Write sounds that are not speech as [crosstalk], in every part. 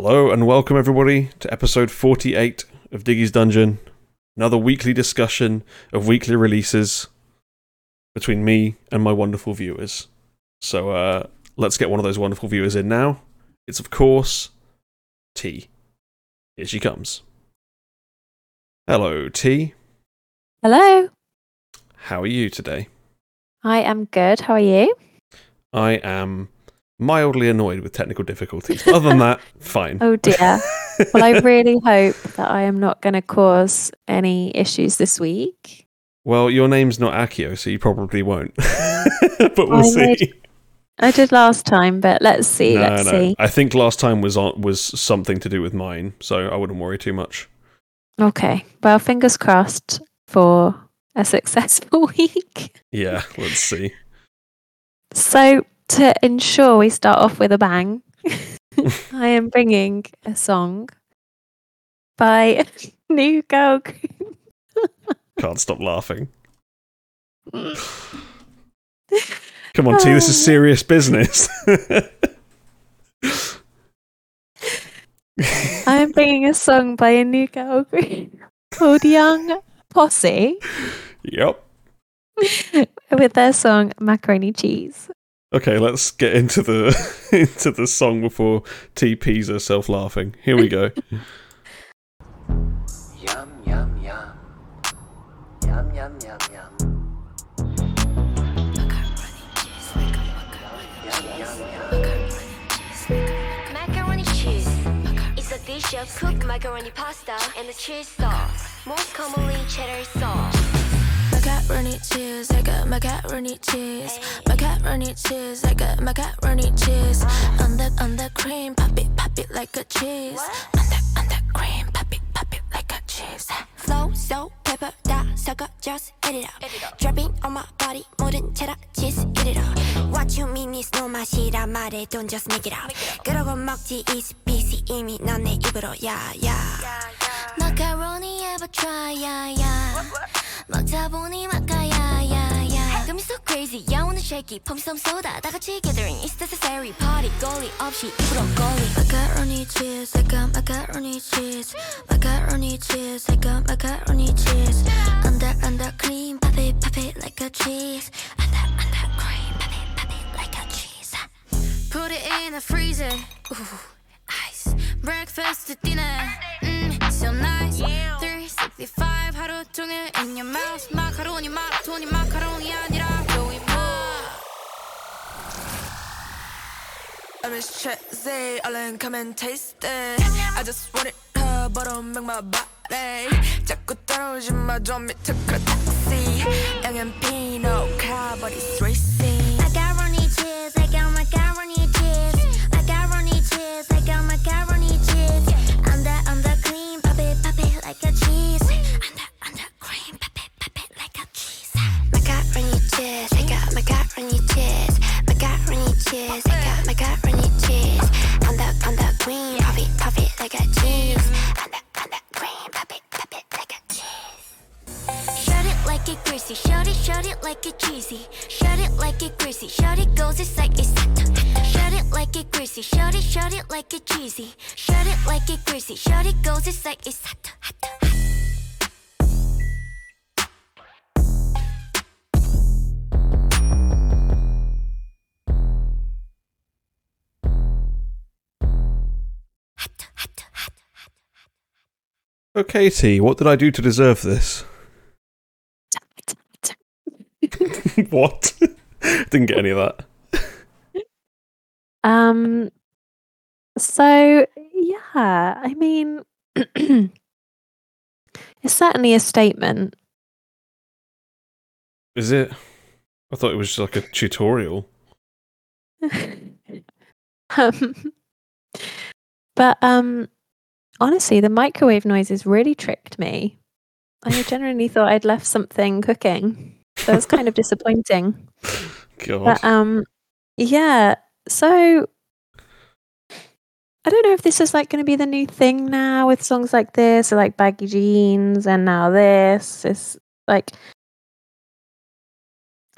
Hello and welcome everybody to episode 48 of Diggy's Dungeon. Another weekly discussion of weekly releases between me and my wonderful viewers. So uh, let's get one of those wonderful viewers in now. It's of course Tea. Here she comes. Hello, Tea. Hello. How are you today? I am good. How are you? I am mildly annoyed with technical difficulties. But other than that, [laughs] fine. Oh dear. [laughs] well, I really hope that I am not going to cause any issues this week. Well, your name's not Accio, so you probably won't. [laughs] but we'll I see. made- I did last time, but let's see. no, let's no. see. I think last time was on was something to do with mine, so I wouldn't worry too much. Okay. Well, fingers crossed for a successful week. Yeah, let's see. So, to ensure we start off with a bang, [laughs] I am bringing a song by [laughs] New Girl Group. Can't stop laughing. [laughs] Come on, Tea, this is oh. serious business. I am bringing a song by a new girl group called Young Posse yep. with their song Macaroni Cheese. Okay, let's get into the [laughs] into the song before TP's herself laughing. Here we go. Yum yum yum. Yum yum yum yum. Yum yum yum. Macaroni cheese is a dish of cooked macaroni pasta and a cheese sauce, most commonly cheddar sauce. Macaroni cheese, I got macaroni cheese. Macaroni cheese, I got macaroni cheese. On the on the cream, pop it, pop it like a cheese. On the on the cream, pop it, it cheese. Flow, so pepper, da, sugar, just eat it up. Dripping on my body, 모든 cheddar cheese, eat it up. What you mean is no 맛이라 말해, don't just make it up. 그러고 먹지 easy peasy 이미 너네 입으로 yeah yeah. Macaroni ever try yeah yeah. 먹다 보니 막가야 야야 Got me so crazy 야 오늘 shaky 펌이 some soda 다 같이 gathering It's necessary party 거리 없이 입으로 거리 Macaroni cheese I got macaroni cheese Macaroni cheese I got macaroni cheese Under under cream pop it pop it like a cheese Under under cream pop it pop it like a cheese Put it in the freezer Ooh, ice Breakfast to dinner mm, so nice 365 하루 종일 in your mouth 마카로니 마라톤이 마카롱이 아니라 going I'm just cheesy, 얼른 come and taste it. I just want it her, but don't make my body. 자꾸 따라오지 마, 좀 밑에 그래 taxi. 양은 피노, 카버리's racing. like a cheese. Under under cream, pop it, pop it like a cheese. Macaroni cheese, I got macaroni cheese. Macaroni cheese, I got macaroni cheese. Under under cream, pop it, pop it like a cheese. Under under cream, pop like it greasy, shut it, shut it like it cheesy. Shut it like it greasy, shut it goes, it's like it's. Shut it like it greasy, shut it, shut it like it cheesy. Shut it like it greasy, shut it goes, it's like it's hot, hot, hot. Okay, Tea, what did I do to deserve this? [laughs] what? [laughs] Didn't get any of that. Um. So yeah, I mean, [clears throat] it's certainly a statement. Is it? I thought it was just like a tutorial. [laughs] um, but um, honestly, the microwave noises really tricked me. I genuinely thought I'd left something cooking. So it's kind of disappointing. God. But um, yeah. So I don't know if this is like going to be the new thing now with songs like this, or like baggy jeans, and now this. It's like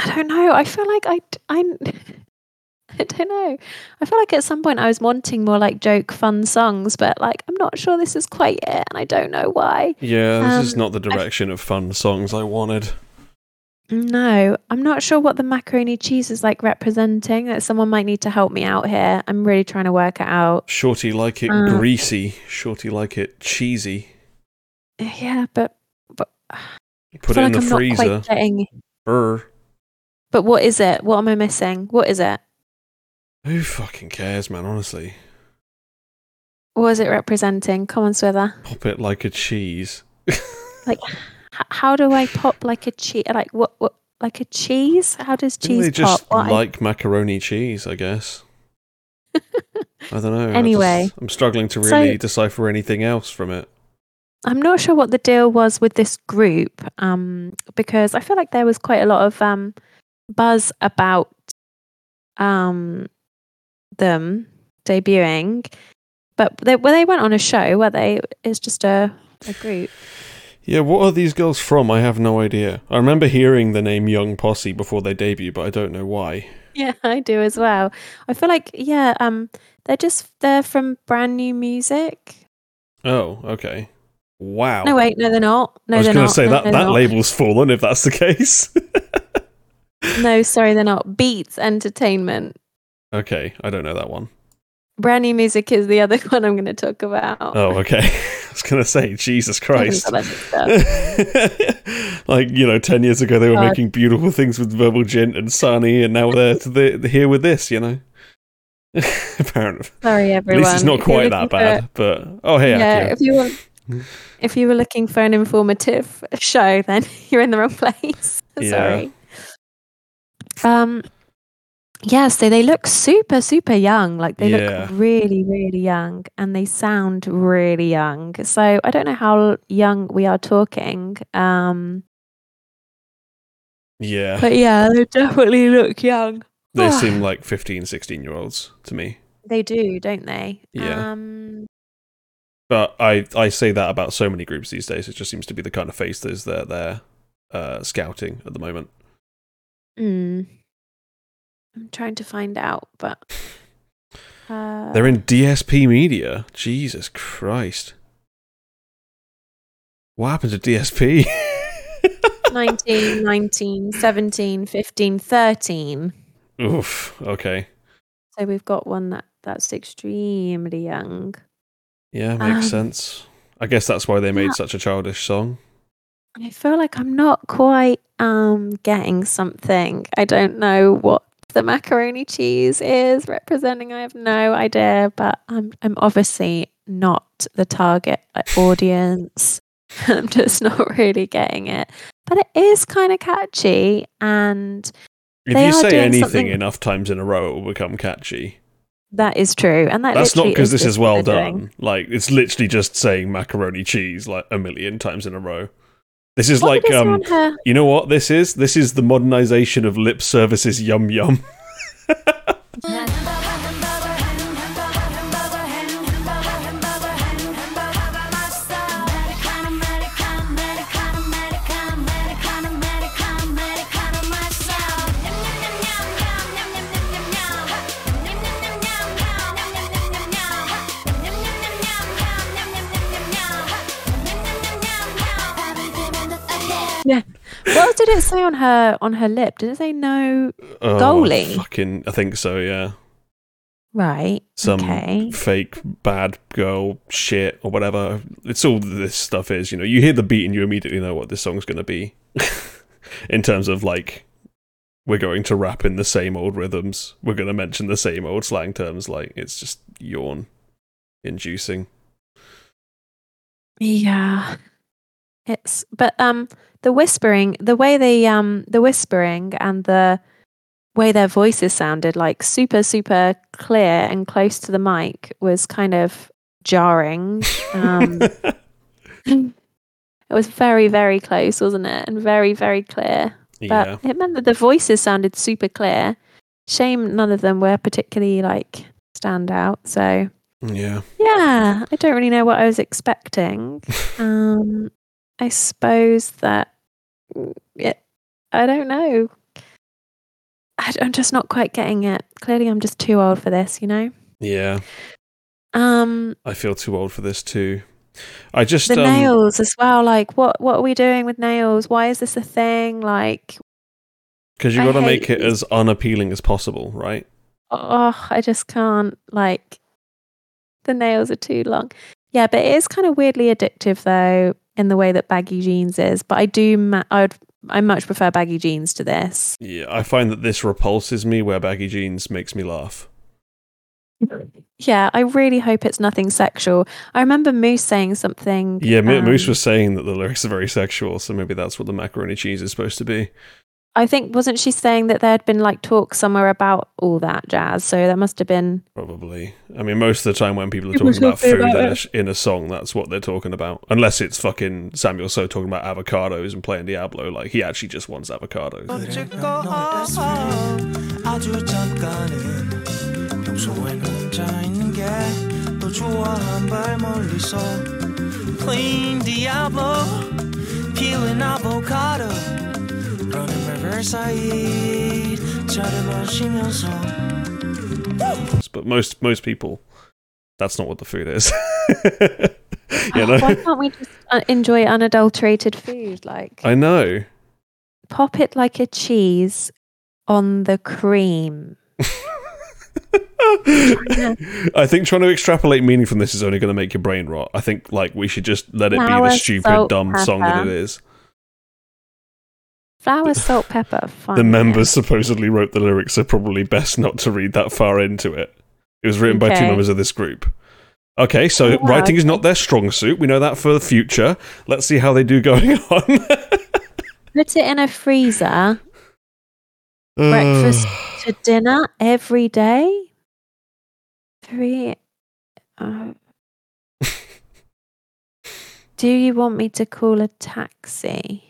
I don't know. I feel like I I [laughs] I don't know. I feel like at some point I was wanting more like joke, fun songs, but like I'm not sure this is quite it, and I don't know why. Yeah, this is Um, not the direction of fun songs I wanted. No, I'm not sure what the macaroni cheese is like representing. That someone might need to help me out here. I'm really trying to work it out. Shorty like it Uh, greasy. Shorty like it cheesy. Yeah, but but [sighs] Put it feel in like the I'm freezer. not quite getting. Brr. But what is it? What am I missing? What is it? Who fucking cares, man? Honestly, What is it representing? Come on, Swither. pop it like a cheese. [laughs] Like, how do I pop like a cheese? Like what? What? Like a cheese? How does Didn't cheese they just pop? Like macaroni cheese? I guess. [laughs] I don't know. I Anyway. I'm struggling to So- really decipher anything else from it. I'm not sure what the deal was with this group, um, because I feel like there was quite a lot of um, buzz about um, them debuting, but they well, they went on a show where they it's just a, a group. Yeah, what are these girls from? I have no idea. I remember hearing the name Young Posse before they debut, but I don't know why. Yeah, [laughs] I do as well. I feel like yeah, um, they're just they're from brand new music. Oh, okay. Wow. No, wait, no, they're not. No, I was they're going not. to say No, that that not. label's fallen if that's the case. [laughs] No, sorry, they're not. Beats Entertainment. okay, I don't know that one. Brand new music is the other [laughs] one I'm going to talk about. Oh, okay. [laughs] I was going to say, Jesus Christ. got that mixed up. [laughs] like, you know, 10 years ago they were God. making beautiful things with Verbal Jint and Sunny, and now they're, they're here with this, you know? Apparently. Sorry, everyone. At least it's not quite that bad, but. Oh, hey, yeah, Accio. if you want, if you were looking for an informative show, then you're in the wrong place. Yeah. Sorry. Um. Yeah, so they look super, super young. Like they Yeah. look really, really young, and they sound really young. So I don't know how young we are talking. Um, Yeah. but yeah, they definitely look young. They seem like 15, 16 year olds to me. They do, don't they? Yeah. Um, But I, I say that about so many groups these days. It just seems to be the kind of faces that they're uh, scouting at the moment. mm. I'm trying to find out, but uh, They're in DSP Media. Jesus Christ. What happened to DSP? [laughs] 19, 19, 17, 15, 13. Oof. Okay. So we've got one that that's extremely young. Yeah, makes Um, sense. I guess that's why they made yeah. such a childish song. I feel like I'm not quite um getting something. I don't know what the macaroni cheese is representing. I have no idea, but I'm I'm obviously not the target audience. [laughs] I'm just not really getting it. But it is kind of catchy and If you say anything something- enough times in a row, it will become catchy. that is true. And that That's not because this is well done. Like it's literally just saying macaroni cheese like a million times in a row. This is What like did it say um you know what this is? This is the modernization of lip services yum yum. [laughs] What did it say on her on her lip? Did it say no? Oh, Goalie? Fucking I think so, yeah. Right. Some okay. fake bad girl shit or whatever. It's all this stuff is, you know. You hear the beat and you immediately know what this song's going to be. [laughs] in terms of like we're going to rap in the same old rhythms. We're going to mention the same old slang terms like it's just yawn inducing. Yeah. It's but um the whispering, the way they um the whispering and the way their voices sounded like super super clear and close to the mic was kind of jarring. Um [laughs] it was very very close, wasn't it? And very very clear. But yeah. it meant that the voices sounded super clear. Shame none of them were particularly like stand out. So Yeah. yeah, I don't really know what I was expecting. [laughs] um, I suppose that it, I don't know. I I'm just not quite getting it. Clearly, I'm just too old for this, you know. Yeah, Um, I feel too old for this too. I just the um, nails as well. Like, what what are we doing with nails? Why is this a thing? Like, because you got to make it as unappealing as possible, right? oh, I just can't. Like, the nails are too long. Yeah, but it is kind of weirdly addictive though, in the way that baggy jeans is. But I do. Ma- I would. I much prefer baggy jeans to this. Yeah, I find that this repulses me where baggy jeans makes me laugh. Yeah, I really hope it's nothing sexual. I remember Moose saying something. Yeah, Mo- Moose um, was saying that the lyrics are very sexual, so maybe that's what the macaroni cheese is supposed to be. I think wasn't she saying that there had been like talk somewhere about all that jazz? So that must have been probably. I mean, most of the time when people are talking about food about in, a, in, a, song, that's what they're talking about. Unless it's fucking Samuel So talking about avocados and playing Diablo, like he actually just wants avocados. Clean Diablo, peeling avocado. But most most people, that's not what the food is. [laughs] Ah, you know? Why can't we just uh, enjoy unadulterated food? Like I know. Pop it like a cheese on the cream. [laughs] I think trying to extrapolate meaning from this is only going to make your brain rot. I think like we should just let it be the stupid, dumb pepper. song that it is. Flour, salt, pepper. Fine. [laughs] The yeah. members supposedly wrote the lyrics, so probably best not to read that far into it. It was written by two members of this group. Okay, so Oh, writing is not their strong suit. We know that for the future. Let's see how they do going [laughs] on. Put it in a freezer. [sighs] Breakfast to dinner every day. Three. Uh, [laughs] do you want me to call a taxi?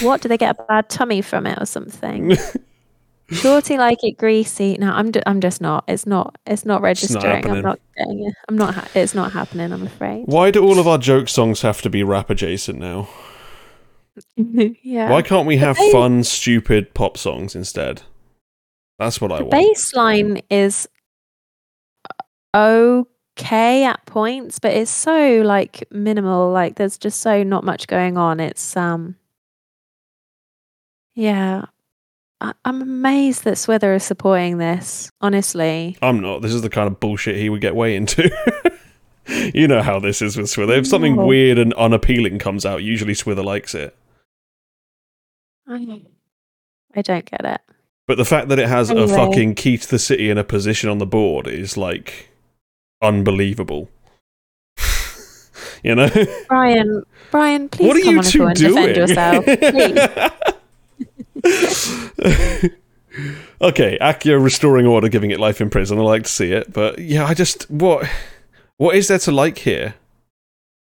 What do they get a bad tummy from it or something? [laughs] Shorty like it greasy. No, I'm. D- I'm just not. It's not. It's not It's not registering. I'm not getting it. I'm not. Ha- it's not happening. I'm afraid. Why do all of our joke songs have to be rap adjacent now? [laughs] yeah. Why can't we have they- fun, stupid pop songs instead? That's what I the want. bass line is okay at points, but it's so like minimal. Like there's just so not much going on. It's um, yeah. I- I'm amazed that Swither is supporting this. Honestly, I'm not. This is the kind of bullshit he would get way into. [laughs] you know how this is with Swither. If something No. weird and unappealing comes out, usually Swither likes it. I, I don't get it. But the fact that it has a fucking key to the city and a position on the board is like unbelievable. [laughs] you know? Brian, Brian, please what are come you on two and doing? defend yourself. [laughs] [laughs] Okay, Accio restoring order, giving it life in prison. I like to see it, but yeah, I just what what is there to like here?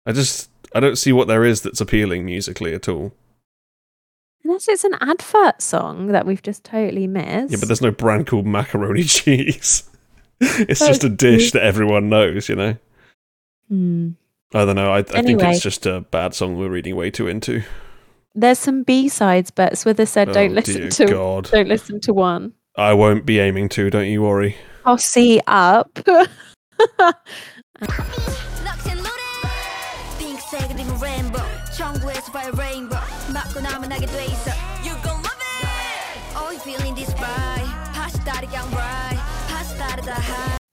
I just I don't see what there is that's appealing musically at all. Unless it's an advert song that we've just totally missed. Yeah, but there's no brand called macaroni [laughs] cheese. it's just a dish that everyone knows, you know. Hmm. I don't know. I, I think it's just a bad song we're reading way too into there's some B sides, but Swither said, "Don't oh, listen to God. don't listen to one." I won't be aiming to. Don't you worry. I'll see up. [laughs]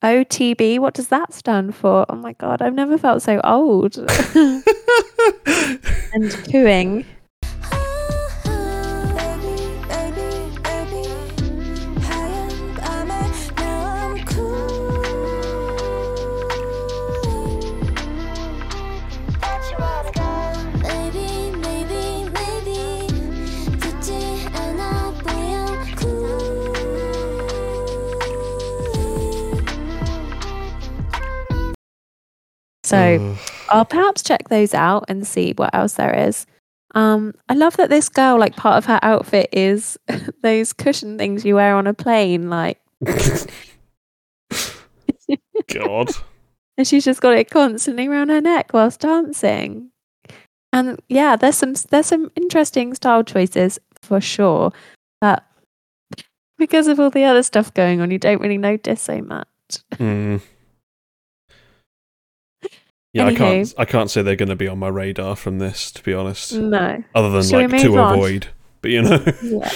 OTB, what does that stand for? Oh my god, I've never felt so old. [laughs] and cooing. So Ugh. I'll perhaps check those out and see what else there is. Um, I love that this girl, like part of her outfit is [laughs] those cushion things you wear on a plane, like God. [laughs] and she's just got it constantly around her neck whilst dancing. And yeah, there's some there's some interesting style choices for sure, but because of all the other stuff going on, you don't really notice so much. Hmm. Yeah, I can't. I can't say they're going to be on my radar from this, to be honest. No. Other than Shall like to on? avoid, but you know. Yeah.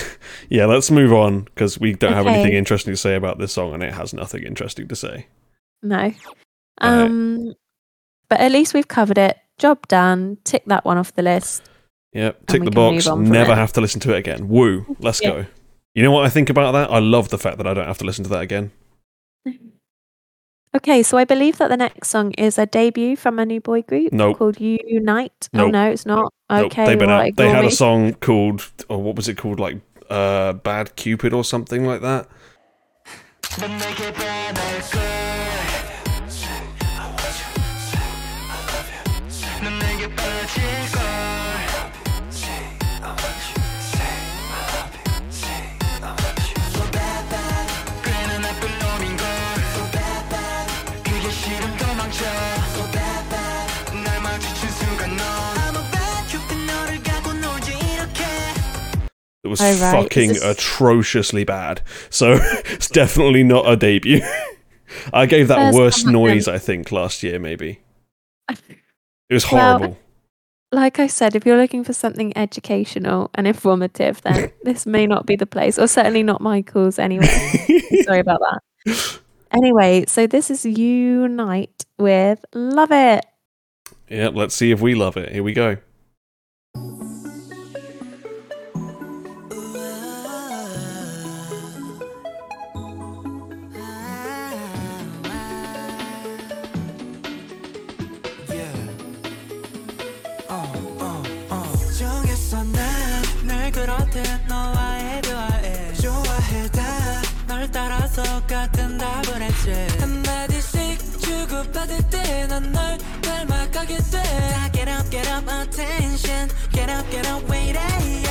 [laughs] yeah, let's move on because we don't have anything interesting to say about this song, and it has nothing interesting to say. No. Um but at least we've covered it. Job done. Tick that one off the list. Yep, tick the box. Never it. have to listen to it again. Woo! Let's Yeah. go. You know what I think about that? I love the fact that I don't have to listen to that again. Okay, so I believe that the next song is a debut from a new boy group Nope. called Younite. Oh no, it's not. Nope, Okay, they've been out. They had me. a song called, or what was it called? Like uh, "Bad Cupid" or something like that. It was Oh, right. Fucking this- atrociously bad. So [laughs] it's definitely not a debut. [laughs] I gave that First worst noise, I think, last year. Maybe [laughs] it was Well, horrible. Like I said, if you're looking for something educational and informative, then this may not be the place, or certainly not Michael's anyway. Sorry about that. Anyway, so this is Younite with Love It. yeah, let's see if we love it. Here we go. 난 널 닮아가게 돼다 Get up get up attention Get up get up wait yeah.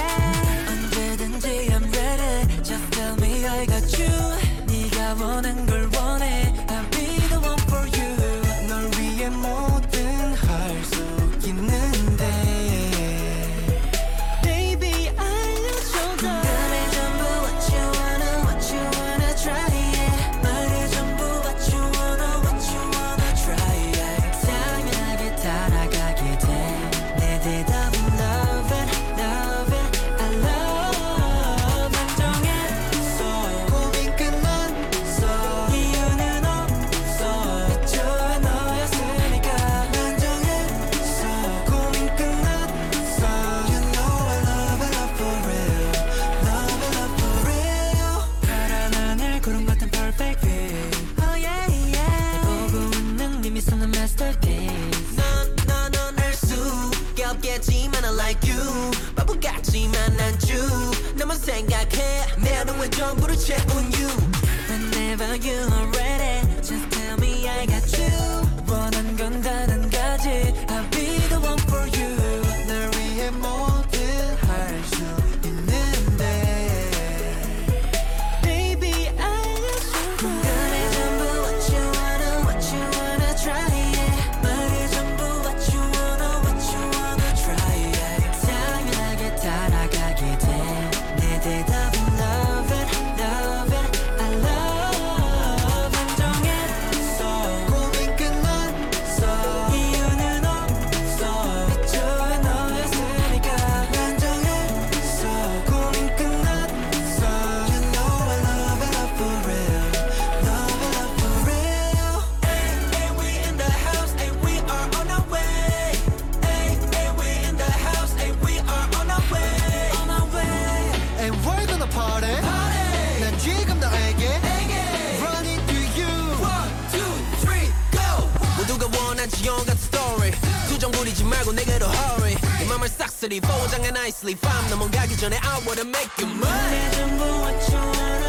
맘을 싹쓸이 포장해 nicely 밤 넘어가기 전에 I wanna make you mine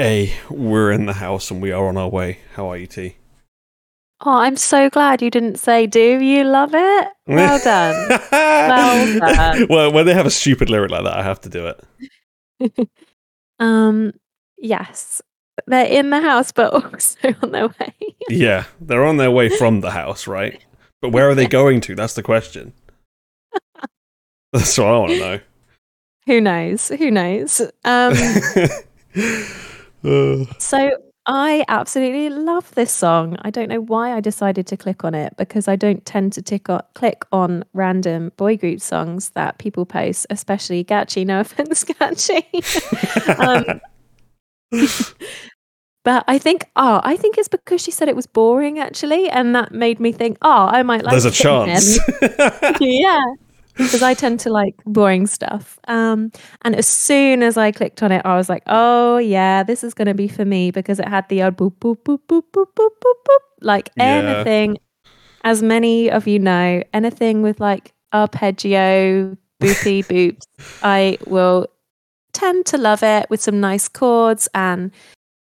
A, we're in the house and we are on our way. How are you, Tea? Oh, I'm so glad you didn't say, "Do you love it?" Well [laughs] done. Well done. [laughs] well, when they have a stupid lyric like that, I have to do it. [laughs] um, yes, they're in the house, but also on their way. Yeah, they're on their way from the house, right? But where are they going to? That's the question. That's what I want to know. Who knows? Who knows? Um, so I absolutely love this song. I don't know why I decided to click on it because I don't tend to tick on, click on random boy group songs that people post, especially Gachi. No [laughs] offense, Gachi. [laughs] um, but I think, oh, I think it's because she said it was boring actually, and that made me think, oh, I might like. there's a chance. [laughs] yeah because i tend to like boring stuff um and as soon as i clicked on it i was like oh yeah this is going to be for me because it had the odd boop boop boop boop boop boop boop boop like Yeah. anything as many of you know anything with like arpeggio boopy [laughs] boops i will tend to love it with some nice chords and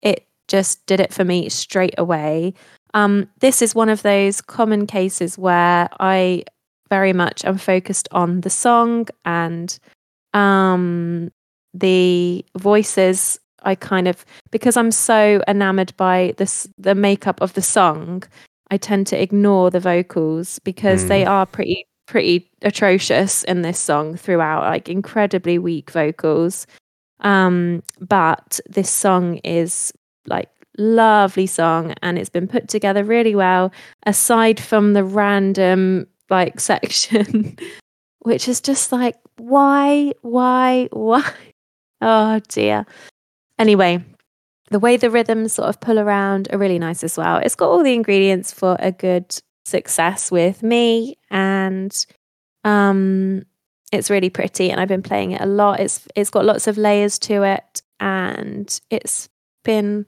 it just did it for me straight away um, this is one of those common cases where I very much am focused on the song and um, the voices. I kind of because I'm so enamored by this the makeup of the song, I tend to ignore the vocals because they are pretty pretty atrocious in this song throughout, like incredibly weak vocals. Um, but this song is like lovely song and it's been put together really well aside from the random like section [laughs] which is just like why why why? [laughs] Oh dear. Anyway the way the rhythms sort of pull around are really nice as well. It's got all the ingredients for a good success with me and um it's really pretty and i've been playing it a lot. It's it's got lots of layers to it and it's been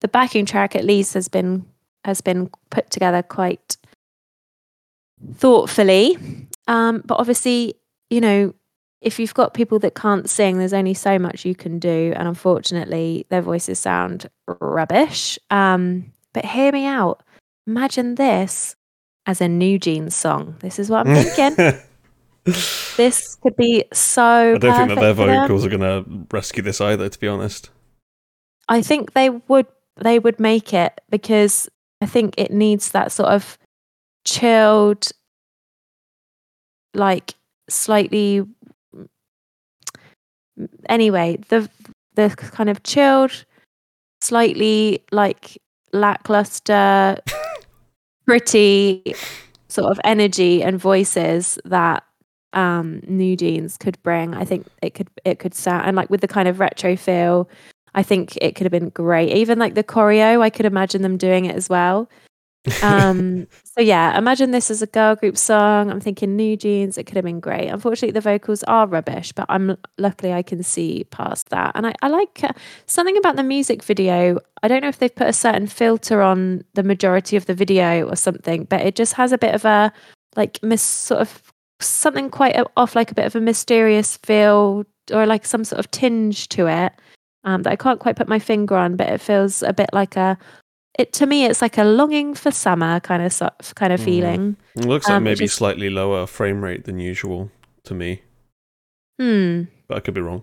the backing track at least has been has been put together quite thoughtfully. Um, but obviously you know if you've got people that can't sing there's only so much you can do. And unfortunately their voices sound rubbish. Um, but hear me out. Imagine this as a new jeans song. This is what i'm thinking. [laughs] This could be so I don't think that their perfect for them. vocals are going to rescue this either, to be honest. I think they would they would make it because I think it needs that sort of chilled, like slightly. Anyway, the the kind of chilled, slightly like lackluster, [laughs] pretty sort of energy and voices that um new jeans could bring i think it could it could sound and like with the kind of retro feel I think it could have been great. Even like the choreo, I could imagine them doing it as well. Um, [laughs] so yeah, imagine this as a girl group song. I'm thinking New Jeans. It could have been great. Unfortunately, the vocals are rubbish, but I'm luckily I can see past that. And I, I like uh, something about the music video. I don't know if they've put a certain filter on the majority of the video or something, but it just has a bit of a like mis sort of something quite off, like a bit of a mysterious feel or like some sort of tinge to it um, that I can't quite put my finger on, but it feels a bit like a. It to me, it's like a longing for summer kind of kind of Mm. feeling. It looks like Um, which maybe is- slightly lower frame rate than usual to me, Hmm. but I could be wrong.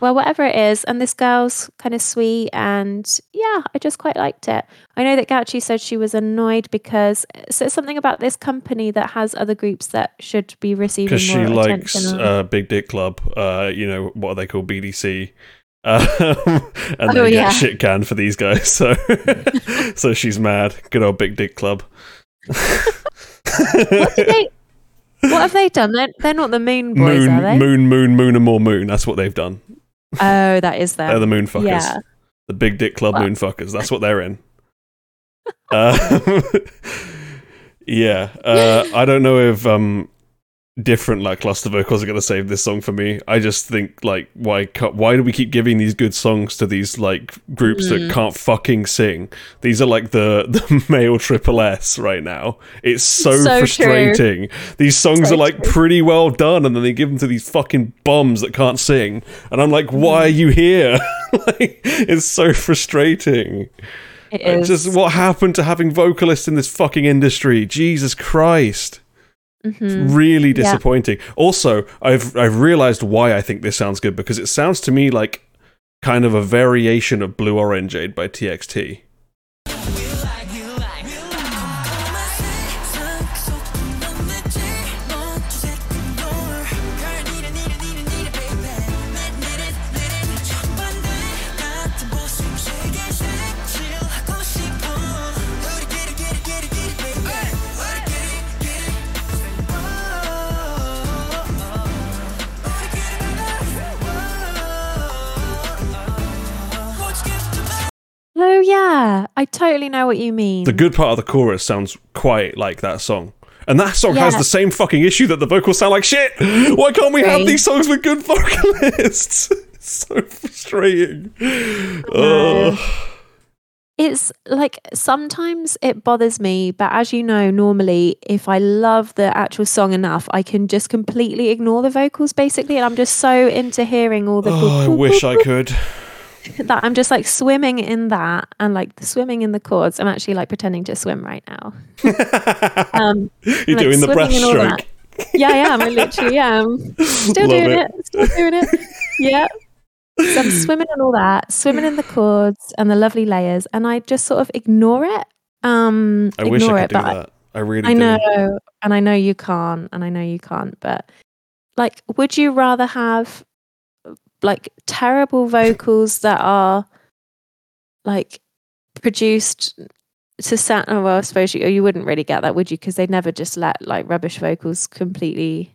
Well, whatever it is, and this girl's kind of sweet, and yeah, I just quite liked it. I know that Gauchi said she was annoyed because so it's something about this company that has other groups that should be receiving Because she likes uh, Big Dick Club, uh, you know, what are they called? BDC. Um, [laughs] and Oh, they get yeah. shit canned for these guys. So, [laughs] [laughs] so she's mad. Good old Big Dick Club. what they? What have they done? They're, they're not the Moon Boys, moon, are they? moon, moon, moon, and more moon. That's what they've done. Oh, that is them. They're the moon fuckers. Yeah. The big dick club moon fuckers. That's what they're in. Uh, yeah. Uh, I don't know if um different like lackluster vocals are going to save this song for me. I just think like why why do we keep giving these good songs to these like groups that Mm. can't fucking sing? These are like the [laughs] the male triple S right now. It's so, So true. frustrating. These songs So are like true. pretty well done and then they give them to these fucking bums that can't sing. And I'm like, why are you here? [laughs] like it's so frustrating. It It's just what happened to having vocalists in this fucking industry? Jesus Christ Mhm. really Yeah. disappointing. Also, I've I've realized why I think this sounds good because it sounds to me like kind of a variation of Blue Orangeade by TXT. Yeah, I totally know what you mean. The good part of the chorus sounds quite like that song. And that song has the same fucking issue that the vocals sound like shit. Why can't we have these songs with good vocalists? [laughs] it's so frustrating. Ugh. It's like sometimes it bothers me, but as you know, normally if I love the actual song enough, I can just completely ignore the vocals basically. And I'm just so into hearing all the Oh, I wish I could. That I'm just like swimming in that and like swimming in the chords. I'm actually like pretending to swim right now. [laughs] Um, You're like doing the swimming in all breaststroke. yeah, I am. I literally am. Still Love doing it. it. Still doing it. Yeah. So I'm swimming in all that, swimming in the chords and the lovely layers, and I just sort of ignore it. Um, I ignore wish I it, could do but I- that. I really I do. know, and I know you can't, and I know you can't, but like, would you rather have like terrible vocals that are like produced to sound? Oh, well, I suppose you, oh, you wouldn't really get that, would you? Because they'd never just let like rubbish vocals completely.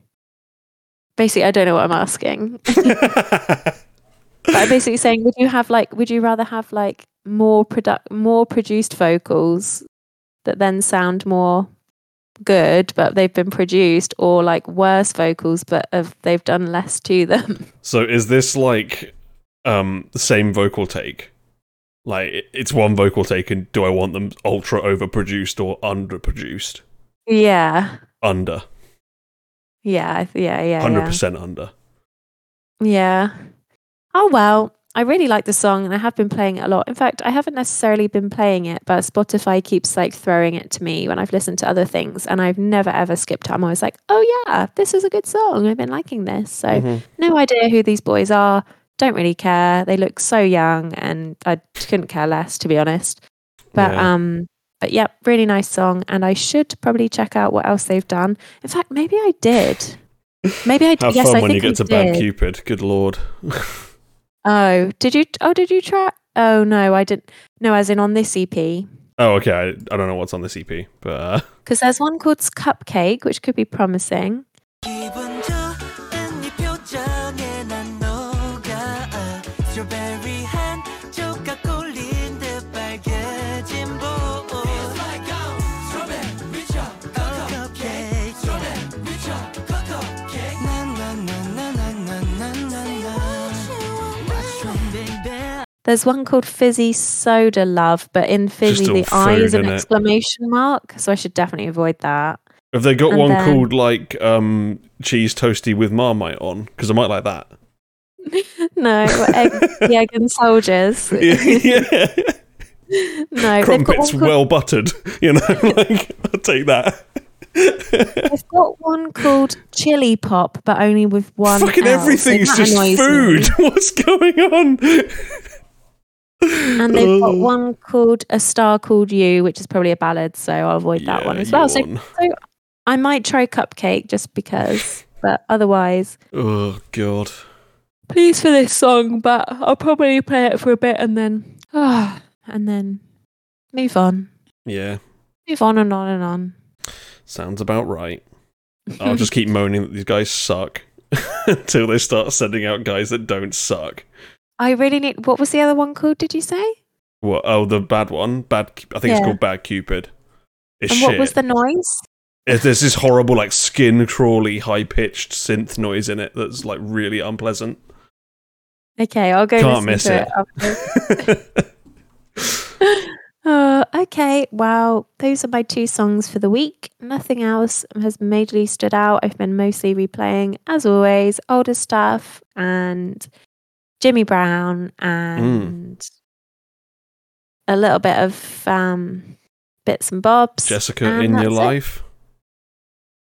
Basically, I don't know what I'm asking. [laughs] But I'm basically saying, would you have like, would you rather have like more product, more produced vocals that then sound more good, but they've been produced, or like worse vocals, but have, they've done less to them? [laughs] So is this like um the same vocal take? Like it's one vocal take and do I want them ultra overproduced or underproduced? yeah, Under. yeah, yeah, yeah, Hundred yeah. percent under. Yeah. Oh well, I really like the song and I have been playing it a lot. In fact, I haven't necessarily been playing it, but Spotify keeps like throwing it to me when I've listened to other things and I've never ever skipped it. I'm always like, "Oh yeah, this is a good song. I've been liking this." So, Mhm. no idea who these boys are. Don't really care. They look so young and I couldn't care less to be honest. But Yeah. um but yeah, really nice song and I should probably check out what else they've done. In fact, maybe I did. Maybe I did. [laughs] Have yes, fun I when you think I get to Bad. Cupid. Good lord. [laughs] Oh, did you? Oh, did you try? Oh no, I didn't. No, as in on this EP, oh, okay. I, I don't know what's on this EP, but uh, [laughs] because there's one called Cupcake, which could be promising. There's one called Fizzy Soda Love, but in Fizzy the I is an exclamation mark, so I should definitely avoid that. have they got And one then- called like um cheese toasty with marmite on? Because I might like that. [laughs] no, egg, the egg and soldiers. [laughs] yeah. [laughs] no, Crumpets called, well buttered. You know, like I'll take that. I've got one called Chili Pop, but only with one. Fucking L, everything's just me. food. What's going on? And they've got Oh. one called A Star Called You, which is probably a ballad, so I'll avoid that one as well. So, yawn. so I might try Cupcake just because, [laughs] but otherwise, Oh god. please for this song, but I'll probably play it for a bit and then, ah, and then move on, Yeah, move on and on and on. sounds about right. I'll just [laughs] keep moaning that these guys suck [laughs] until they start sending out guys that don't suck. I really need. What was the other one called? Did you say? What? Oh, the bad one. Bad. I think it's called Bad Cupid. It's and shit. what was the noise? If There's this horrible, like skin crawly, high pitched synth noise in it that's like really unpleasant. Okay, I'll go Can't miss to it. it. [laughs] Uh, okay, well, those are my two songs for the week. Nothing else has majorly stood out. I've been mostly replaying, as always, older stuff and Jimmy Brown and a little bit of um, bits and bobs. Jessica in your it. life.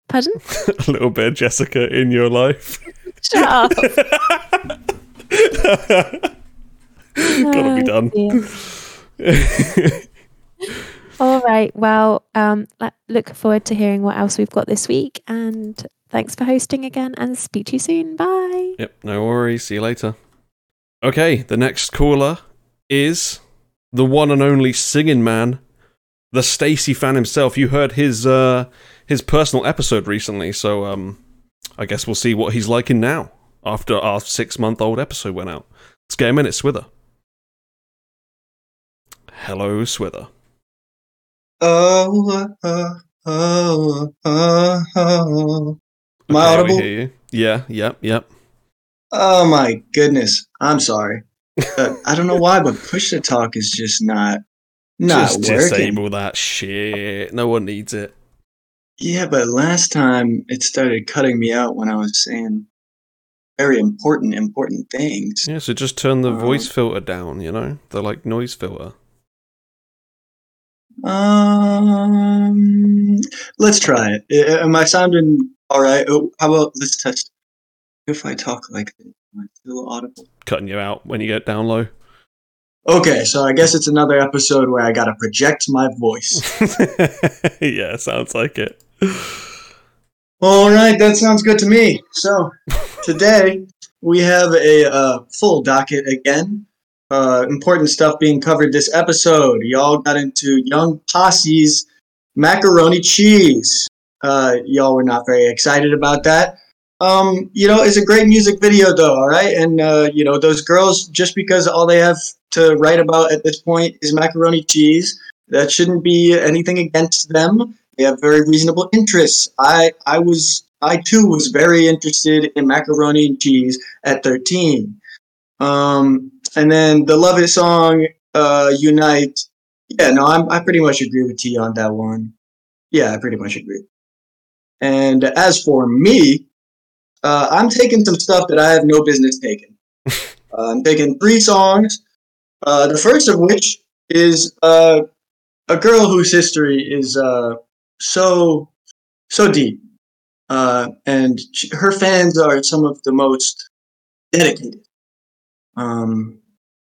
Pardon? [laughs] a little bit of Jessica in your life. Shut up. [laughs] Gotta be Oh, done. [laughs] All right. Well, um, look forward to hearing what else we've got this week. And thanks for hosting again. And speak to you soon. Bye. Yep, no worries. See you later. Okay, the next caller is the one and only singing man, the Stacy fan himself. You heard his uh his personal episode recently, so um I guess we'll see what he's liking now after our six month old episode went out. Let's get him in it, Swither. Hello, Swither. Oh, uh, oh, oh, oh. Am I Okay, audible? hear you. Yeah, yep, yep. Oh my goodness. I'm sorry. I don't know why, but push to talk is just not not Just working. disable that shit. No one needs it. Yeah, but last time it started cutting me out when I was saying very important, important things. Yeah, so just turn the Um, voice filter down, you know? The like noise filter. Um, let's try it. Am I sounding all right? Oh, how about let's test. If I talk like this, am I still audible? Cutting you out when you get down low. Okay, so I guess it's another episode where I gotta project my voice. [laughs] yeah, sounds like it. All right, that sounds good to me. So [laughs] today we have a uh, full docket again. Uh, important stuff being covered this episode. Y'all got into Young Posse's macaroni cheese. Uh, y'all were not very excited about that. Um, you know, it's a great music video though, all right? And uh, you know, those girls just because all they have to write about at this point is macaroni cheese, that shouldn't be anything against them. They have very reasonable interests. I I was I too was very interested in macaroni and cheese at 13. Um, and then the Love It song, uh, Younite. Yeah, no, I'm, I pretty much agree with Tea on that one. Yeah, I pretty much agree. And as for me, uh, I'm taking some stuff that I have no business taking. [laughs] uh, I'm taking three songs. Uh, the first of which is uh, a girl whose history is uh, so so deep, uh, and she, her fans are some of the most dedicated. Um,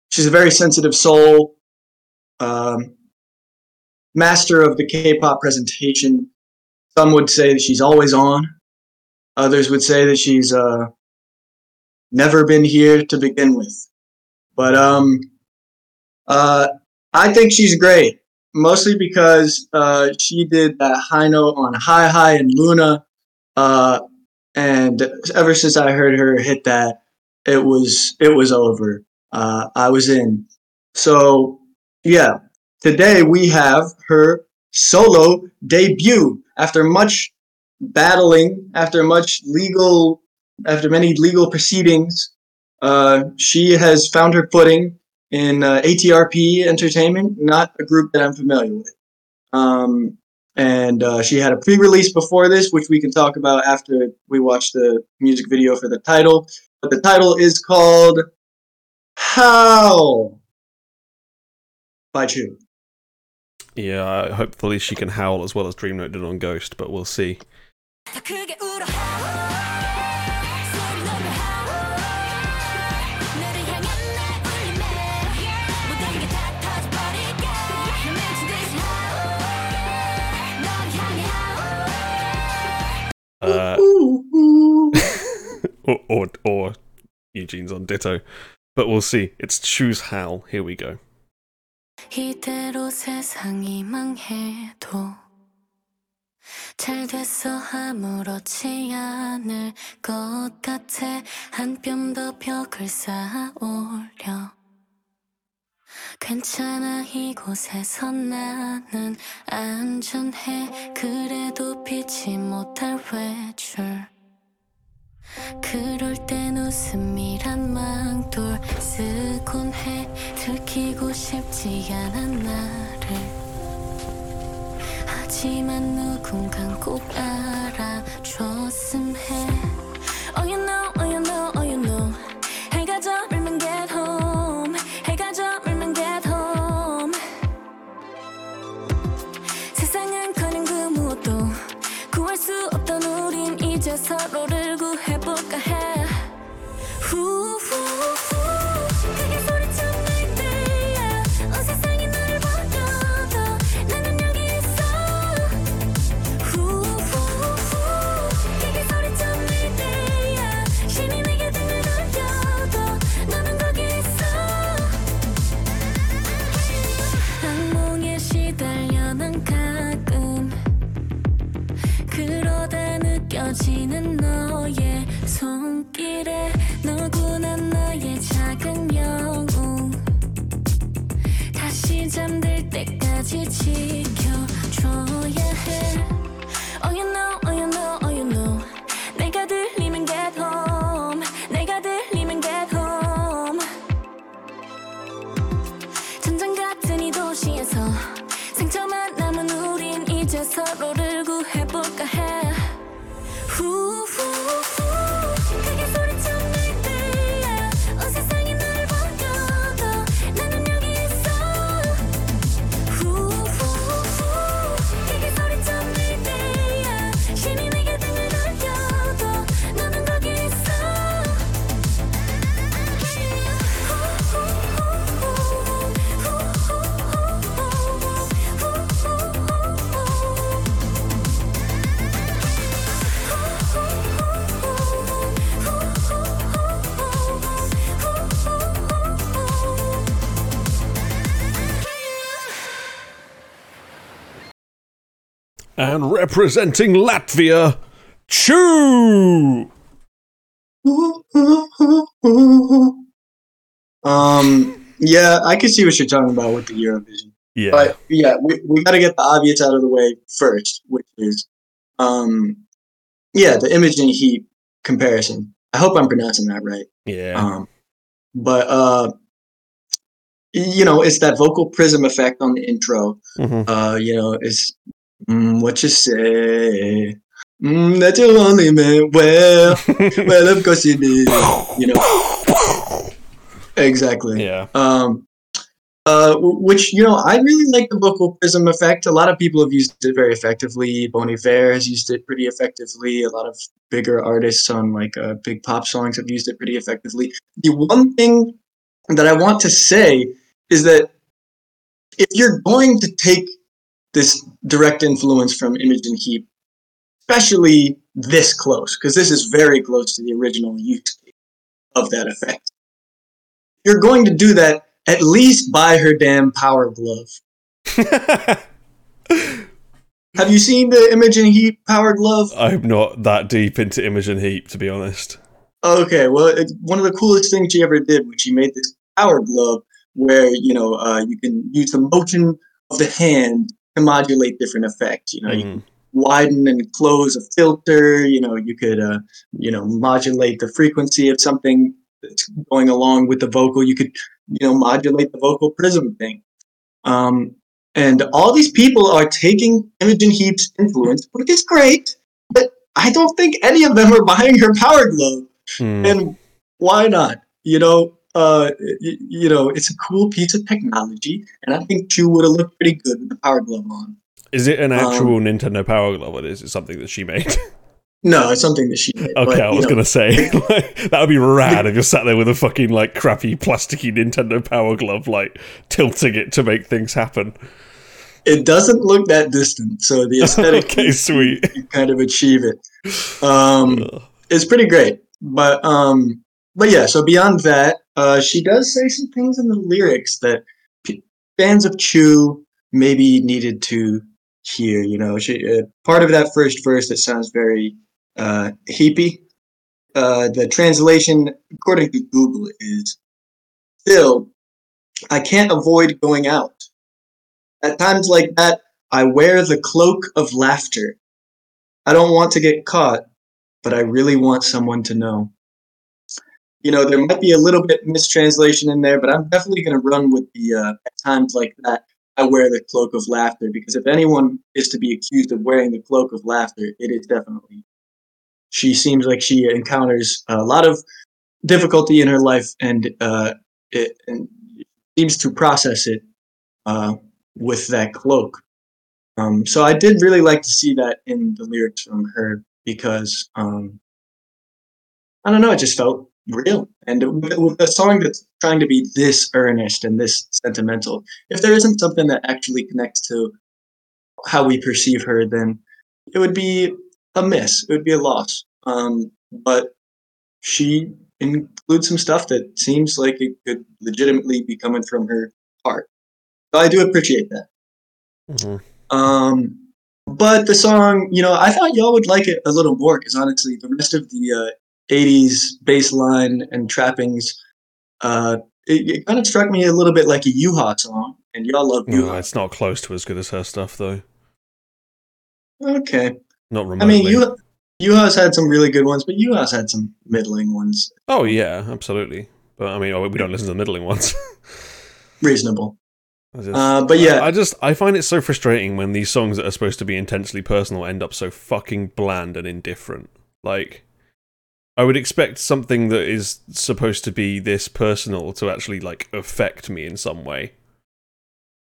she's a very sensitive soul, um, master of the K-pop presentation. Some would say that she's always on. Others would say that she's uh, never been here to begin with. But um, uh, I think she's great, mostly because uh, she did that high note on Hi Hi and Luna, uh, and ever since I heard her hit that, it was it was over. Uh, I was in. So yeah, today we have her solo debut after much battling, after much legal, after many legal proceedings. Uh, she has found her footing in uh, ATRP Entertainment, not a group that I'm familiar with. Um, and uh, she had a pre-release before this, which we can talk about after we watch the music video for the title. But the title is called "Howl" by Chuu. Yeah, hopefully she can howl as well as Dream Note did on Ghost, but we'll see. Uh, [laughs] or, or Eugene's on Ditto, but we'll see. It's Chuu's Howl. Here we go. 이대로 세상이 망해도 잘 됐어 아무렇지 않을 것 같아. 한 뼘 더 벽을 쌓아 올려. 괜찮아 이곳에서 나는 안전해. 그래도 피치 못할 외출 그럴 땐 웃음이란 망돌 쓰곤 해. 들키고 싶지 않은 나를 하지만 누군간 꼭 알 And representing Latvia, Chuu! Um, yeah, I can see what you're talking about with the Eurovision. Yeah. But yeah, we, we got to get the obvious out of the way first, which is, um, yeah, the Imogen Heap comparison. I hope I'm pronouncing that right. yeah. Um, but uh, you know, it's that vocal prism effect on the intro. Mhm. Uh, you know, it's mm, what you say. Mm, that you only meant well. [laughs] well, of course you did. You know, [laughs] exactly. yeah. Um, uh, which you know, I really like the vocal prism effect. A lot of people have used it very effectively. Bon Iver has used it pretty effectively. A lot of bigger artists on like uh, big pop songs have used it pretty effectively. The one thing that I want to say is that if you're going to take this direct influence from Imogen Heap, especially this close, because this is very close to the original use case of that effect you're going to do that, at least buy her damn power glove. [laughs] Have you seen the Imogen Heap power glove? I'm not that deep into Imogen Heap, to be honest. Okay, well, it's one of the coolest things she ever did when she made this power glove where, you know, uh, you can use the motion of the hand to modulate different effects. You know, you Mhm. widen and close a filter. You know, you could, uh, you know, modulate the frequency of something that's going along with the vocal. You could, you know, modulate the vocal prism thing. Um, and all these people are taking Imogen Heap's influence, which is great, but I don't think any of them are [laughs] buying her power glove. Hmm. And why not? You know, uh, you know, it's a cool piece of technology, and I think Chuu would have looked pretty good with the power glove on. Is it an actual um, Nintendo Power Glove or is it something that she made? [laughs] No, it's something that she made. okay, but, I was know, gonna say like, [laughs] [laughs] that would be rad if you sat there with a fucking like crappy plasticky Nintendo Power Glove, like tilting it to make things happen. it doesn't look that distant, so the aesthetic okay, sweet. you kind of achieve it. Um, it's pretty great. But um, but yeah. So beyond that, uh, she does say some things in the lyrics that p- fans of Chuu maybe needed to hear. You know, she uh, part of that first verse that sounds very uh, heapy. Uh, the translation, according to Google, is still I can't avoid going out. At times like that, I wear the cloak of laughter. I don't want to get caught, but I really want someone to know. You know, there might be a little bit mistranslation in there, but I'm definitely going to run with the uh, at times like that. I wear the cloak of laughter because if anyone is to be accused of wearing the cloak of laughter, it is definitely. She seems like she encounters a lot of difficulty in her life, and uh, it and seems to process it uh, with that cloak. Um, so I did really like to see that in the lyrics from her because um, I don't know, it just felt real. And with, a song that's trying to be this earnest and this sentimental, if there isn't something that actually connects to how we perceive her, then it would be a miss. It would be a loss. Um, but she includes some stuff that seems like it could legitimately be coming from her heart. So I do appreciate that. Mhm. Um, but the song, you know, I thought y'all would like it a little more because honestly, the rest of the uh, 80s bass line and trappings, uh, it, it kind of struck me a little bit like a Yuha song, and y'all love No, Yuha. it's not close to as good as her stuff, though. Okay. Not I remotely. mean, Yuha, Yuha's had some really good ones, but Yuha's had some middling ones. Oh yeah, absolutely. But I mean, oh, we don't listen to the middling ones. [laughs] Reasonable. I just- Uh, but yeah. I, I just I find it so frustrating when these songs that are supposed to be intensely personal end up so fucking bland and indifferent. Like, I would expect something that is supposed to be this personal to actually like affect me in some way,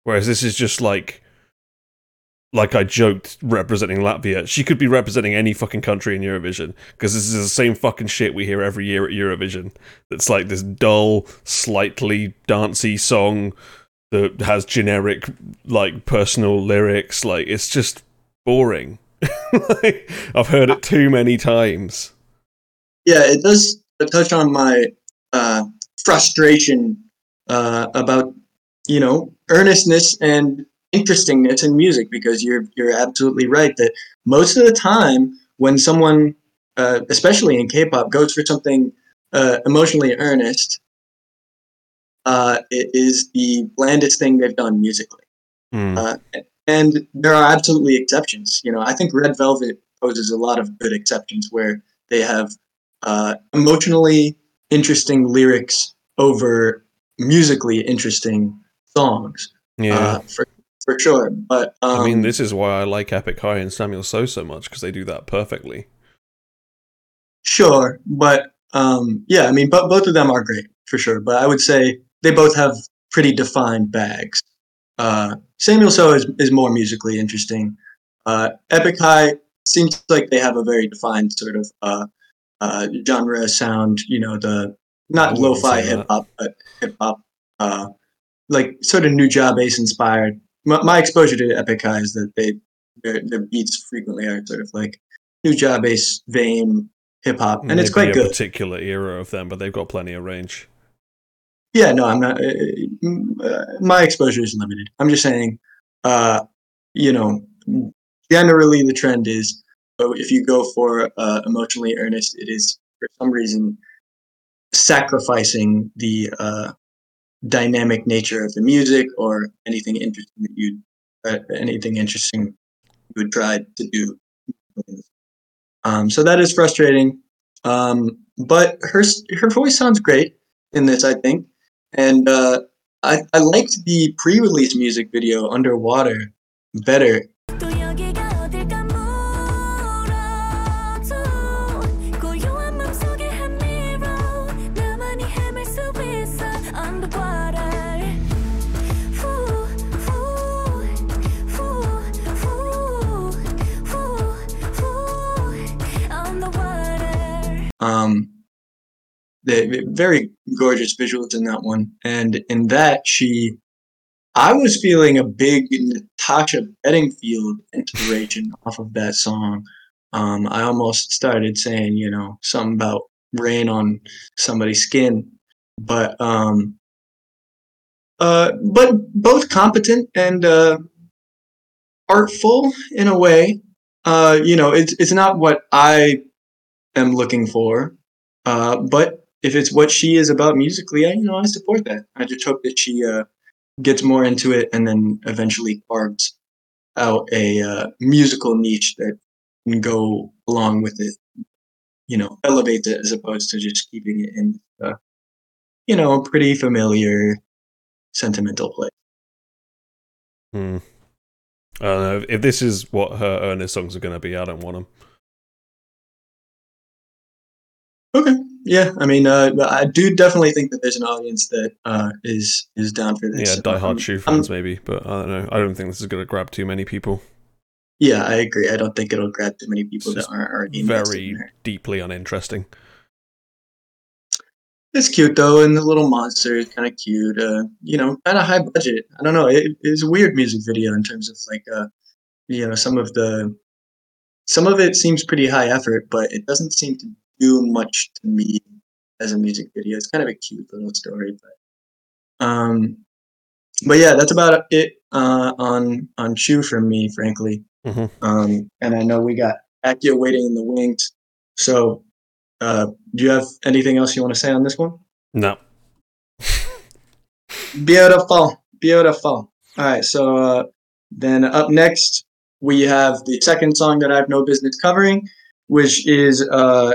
whereas this is just like. Like I joked, representing Latvia, she could be representing any fucking country in Eurovision because this is the same fucking shit we hear every year at Eurovision. That's like this dull, slightly dancey song that has generic like personal lyrics like it's just boring [laughs] like, i've heard it too many times Yeah, it does touch on my uh, frustration uh, about you know earnestness and interestingness in music because you're you're absolutely right that most of the time when someone, uh, especially in K-pop, goes for something uh, emotionally earnest, uh, it is the blandest thing they've done musically. Uh, and there are absolutely exceptions. You know, I think Red Velvet poses a lot of good exceptions where they have uh, emotionally interesting lyrics over musically interesting songs. yeah Uh, for for sure. But um, i mean this is why i like epic high and samuel seo so much because they do that perfectly Sure, but um, yeah, I mean, but both of them are great for sure. But I would say they both have pretty defined bags. Uh, Samuel Seo is, is more musically interesting. Uh, Epic High seems like they have a very defined sort of uh, genre sound. You know, the not lo-fi hip hop, but hip hop, uh, like sort of Nujabes inspired. My, my exposure to Epic High is that they their, their beats frequently are sort of like Nujabes vein hip hop, and it's quite a good. particular era of them but they've got plenty of range Yeah, no, I'm not. Uh, uh, my exposure is limited. I'm just saying, uh, you know, generally the trend is uh, if you go for uh, emotionally earnest, it is for some reason sacrificing the uh, dynamic nature of the music or anything interesting that you, uh, anything interesting you would try to do. Um, so that is frustrating. Um, but her her voice sounds great in this, I think and uh, I, I liked the pre-release music video underwater better um the very gorgeous visuals in that one. And in that she i was feeling a big natasha bedingfield inspiration [laughs] off of that song. Um i almost started saying you know something about rain on somebody's skin. But um uh but both competent and uh artful in a way. Uh you know it's it's not what i am looking for uh, but if it's what she is about musically, I you know I support that. I just hope that she uh, gets more into it and then eventually carves out a uh, musical niche that can go along with it. You know, elevate it as opposed to just keeping it in, uh, you know, a pretty familiar, sentimental place. Hmm. I don't know. If this is what her earnest songs are going to be, I don't want them. Yeah, I mean, uh, I do definitely think that there's an audience that uh, is is down for this. Yeah, diehard Um, Chuu I'm- fans maybe, but I don't know. I don't think this is going to grab too many people. Yeah, I agree. I don't think it'll grab too many people that aren't already Very in deeply uninteresting. It's cute though, and the little monster is kind of cute. Uh, you know, kind of high budget. I don't know. It, it's a weird music video in terms of like, uh, you know, some of the, some of it seems pretty high effort, but it doesn't seem to do much to me as a music video. It's kind of a cute little story, but, um, but yeah, that's about it uh, on on Chuu from me, frankly. Mhm. Um, and I know we got Akia waiting in the wings. So, uh, do you have anything else you want to say on this one? No. [laughs] Beautiful, beautiful. All right, so uh, then up next we have the second song that I have no business covering, which is uh,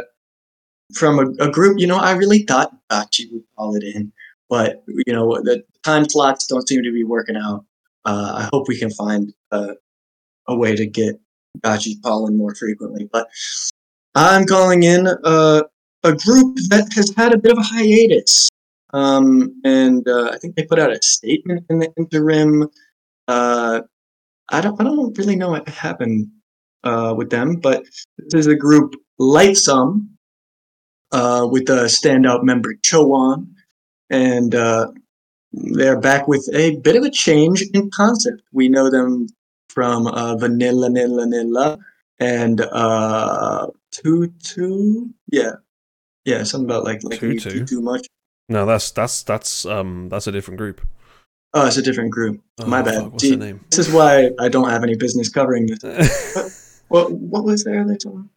from a, a group. You know, I really thought Bachi would call it in, but you know the time slots don't seem to be working out. Uh, I hope we can find uh, a way to get Bachi calling more frequently. But I'm calling in uh, a group that has had a bit of a hiatus. Um, and uh, I think they put out a statement in the interim. Uh, I don't, I don't really know what happened uh, with them, but this is a group Lightsum uh, with a standout member Chowon, and uh, they're back with a bit of a change in concept. We know them from uh, Vanilla Nilla Nilla and uh, Tutu. Yeah, yeah, something about like like you Tutu? too, too much. No, that's that's that's um that's a different group. Oh, it's a different group. Oh, My bad. fuck, what's the name? This is why I don't have any business covering this. [laughs] What what was their other song?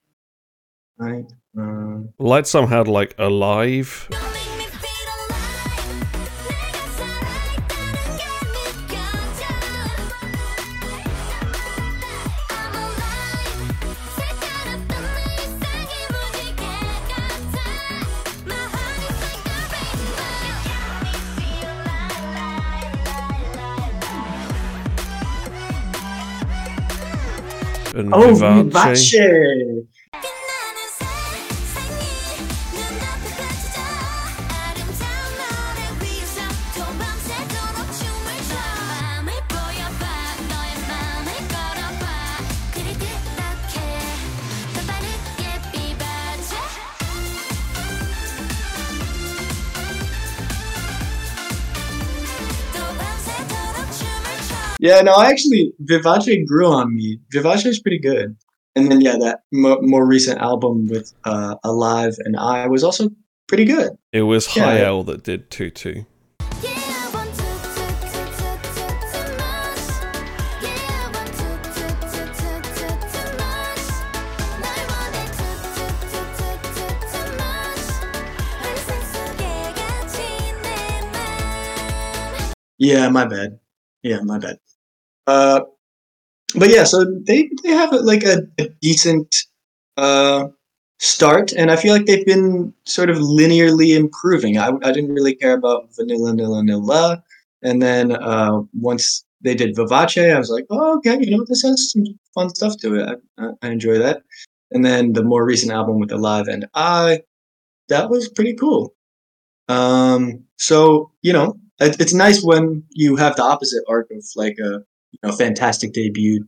Right. Um, Lightsum had like Alive. And oh, Vivace. Vivace. Yeah, no, I actually, Vivace grew on me. Vivace is pretty good. And then, yeah, that mo more recent album with uh, Alive and I was also pretty good. It was Yeah. High L that did Tutu. Yeah, my bad. Yeah, my bad. Uh, but yeah, so they they have like a, a decent uh start, and I feel like they've been sort of linearly improving. I I didn't really care about Vanilla Nilla Nilla, and then uh once they did Vivace, I was like, oh okay, you know this has some fun stuff to it. I, I, enjoy that. And then the more recent album with Alive and I, that was pretty cool. Um, so you know, it, it's nice when you have the opposite arc of like a you know fantastic debut,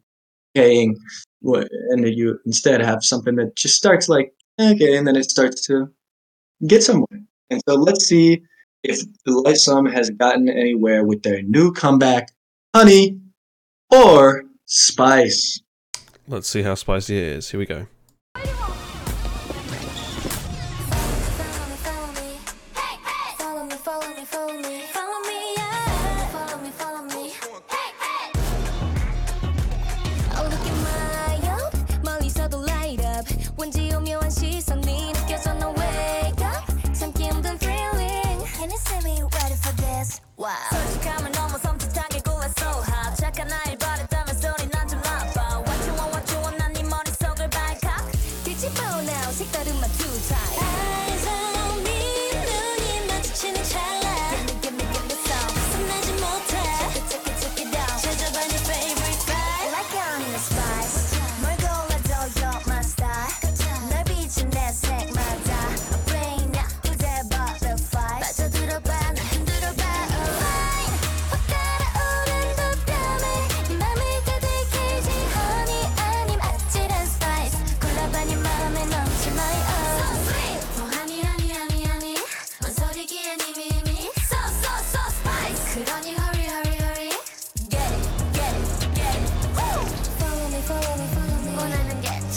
paying, and you instead have something that just starts like okay, and then it starts to get somewhere. And so let's see if the Lightsum has gotten anywhere with their new comeback, Honey or Spice. Let's see how spicy it is. Here we go.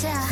Yeah.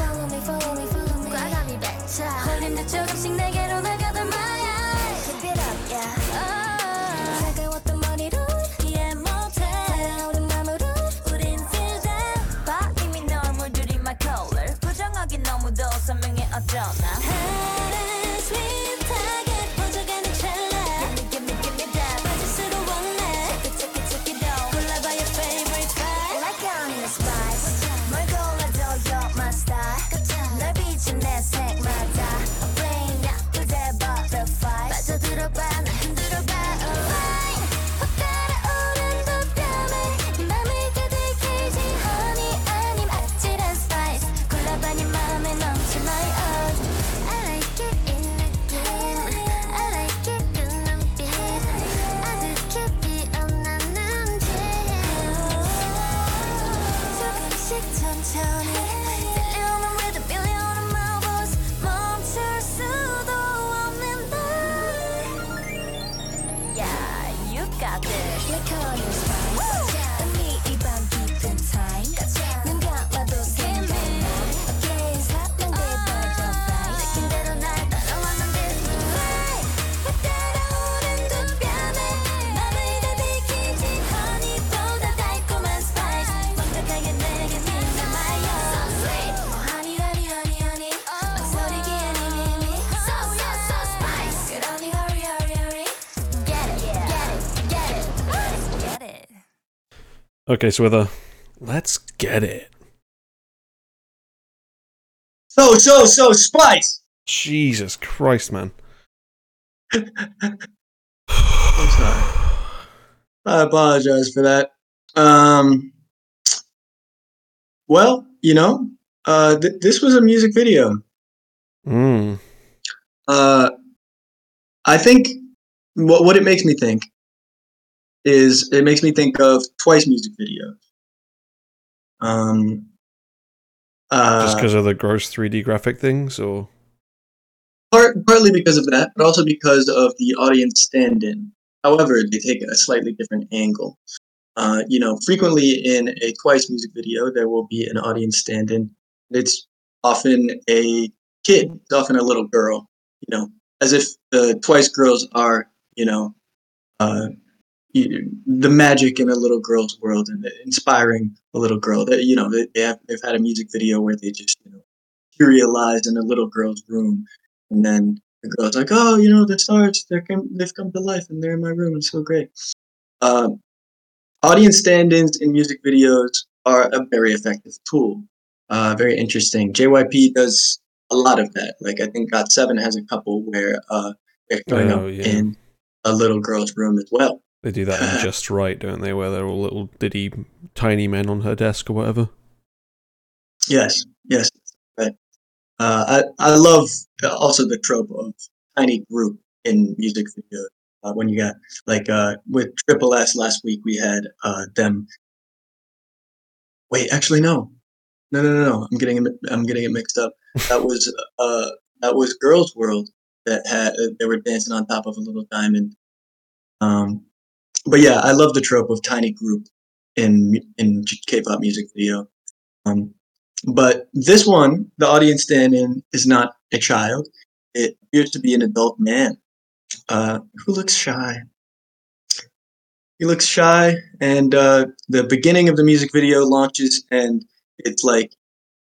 Okay, so with a let's get it. So, so, so, Spice! Jesus Christ, man. I'm sorry. I apologize for that. Um, well, you know, uh, th- this was a music video. Mm. Uh, I think what, what it makes me think is it makes me think of Twice music videos. Um, uh, Just because of the gross 3D graphic things, or part, partly because of that, but also because of the audience stand-in. However, they take a slightly different angle. Uh, you know, frequently in a Twice music video, there will be an audience stand-in. It's often a kid. It's often a little girl. You know, as if the Twice girls are, you know, uh, the magic in a little girl's world and inspiring a little girl. That you know, they, they have they've had a music video where they just you know materialize in a little girl's room and then the girl's like, "Oh, you know, the stars, come, they've come to life, and they're in my room. It's so great." Um, audience stand-ins in music videos are a very effective tool. Uh, very interesting. JYP does a lot of that. Like I think Got Seven has a couple where uh, they're showing Oh, up yeah. in a little girl's room as well. They do that in [coughs] Just Right, don't they? Where they're all little diddy tiny men on her desk or whatever. Yes, yes, right. Uh, I I love also the trope of tiny group in music video. Uh, when you got like uh, with Triple S last week, we had uh, them. Wait, actually, no, no, no, no, no. I'm getting it, I'm getting it mixed up. [laughs] That was uh, that was Girls World that had uh, they were dancing on top of a little diamond. Um, but yeah, I love the trope of tiny group in in K-pop music video. Um, but this one, the audience stand-in is not a child. It appears to be an adult man uh, who looks shy. He looks shy, and uh, the beginning of the music video launches, and it's like,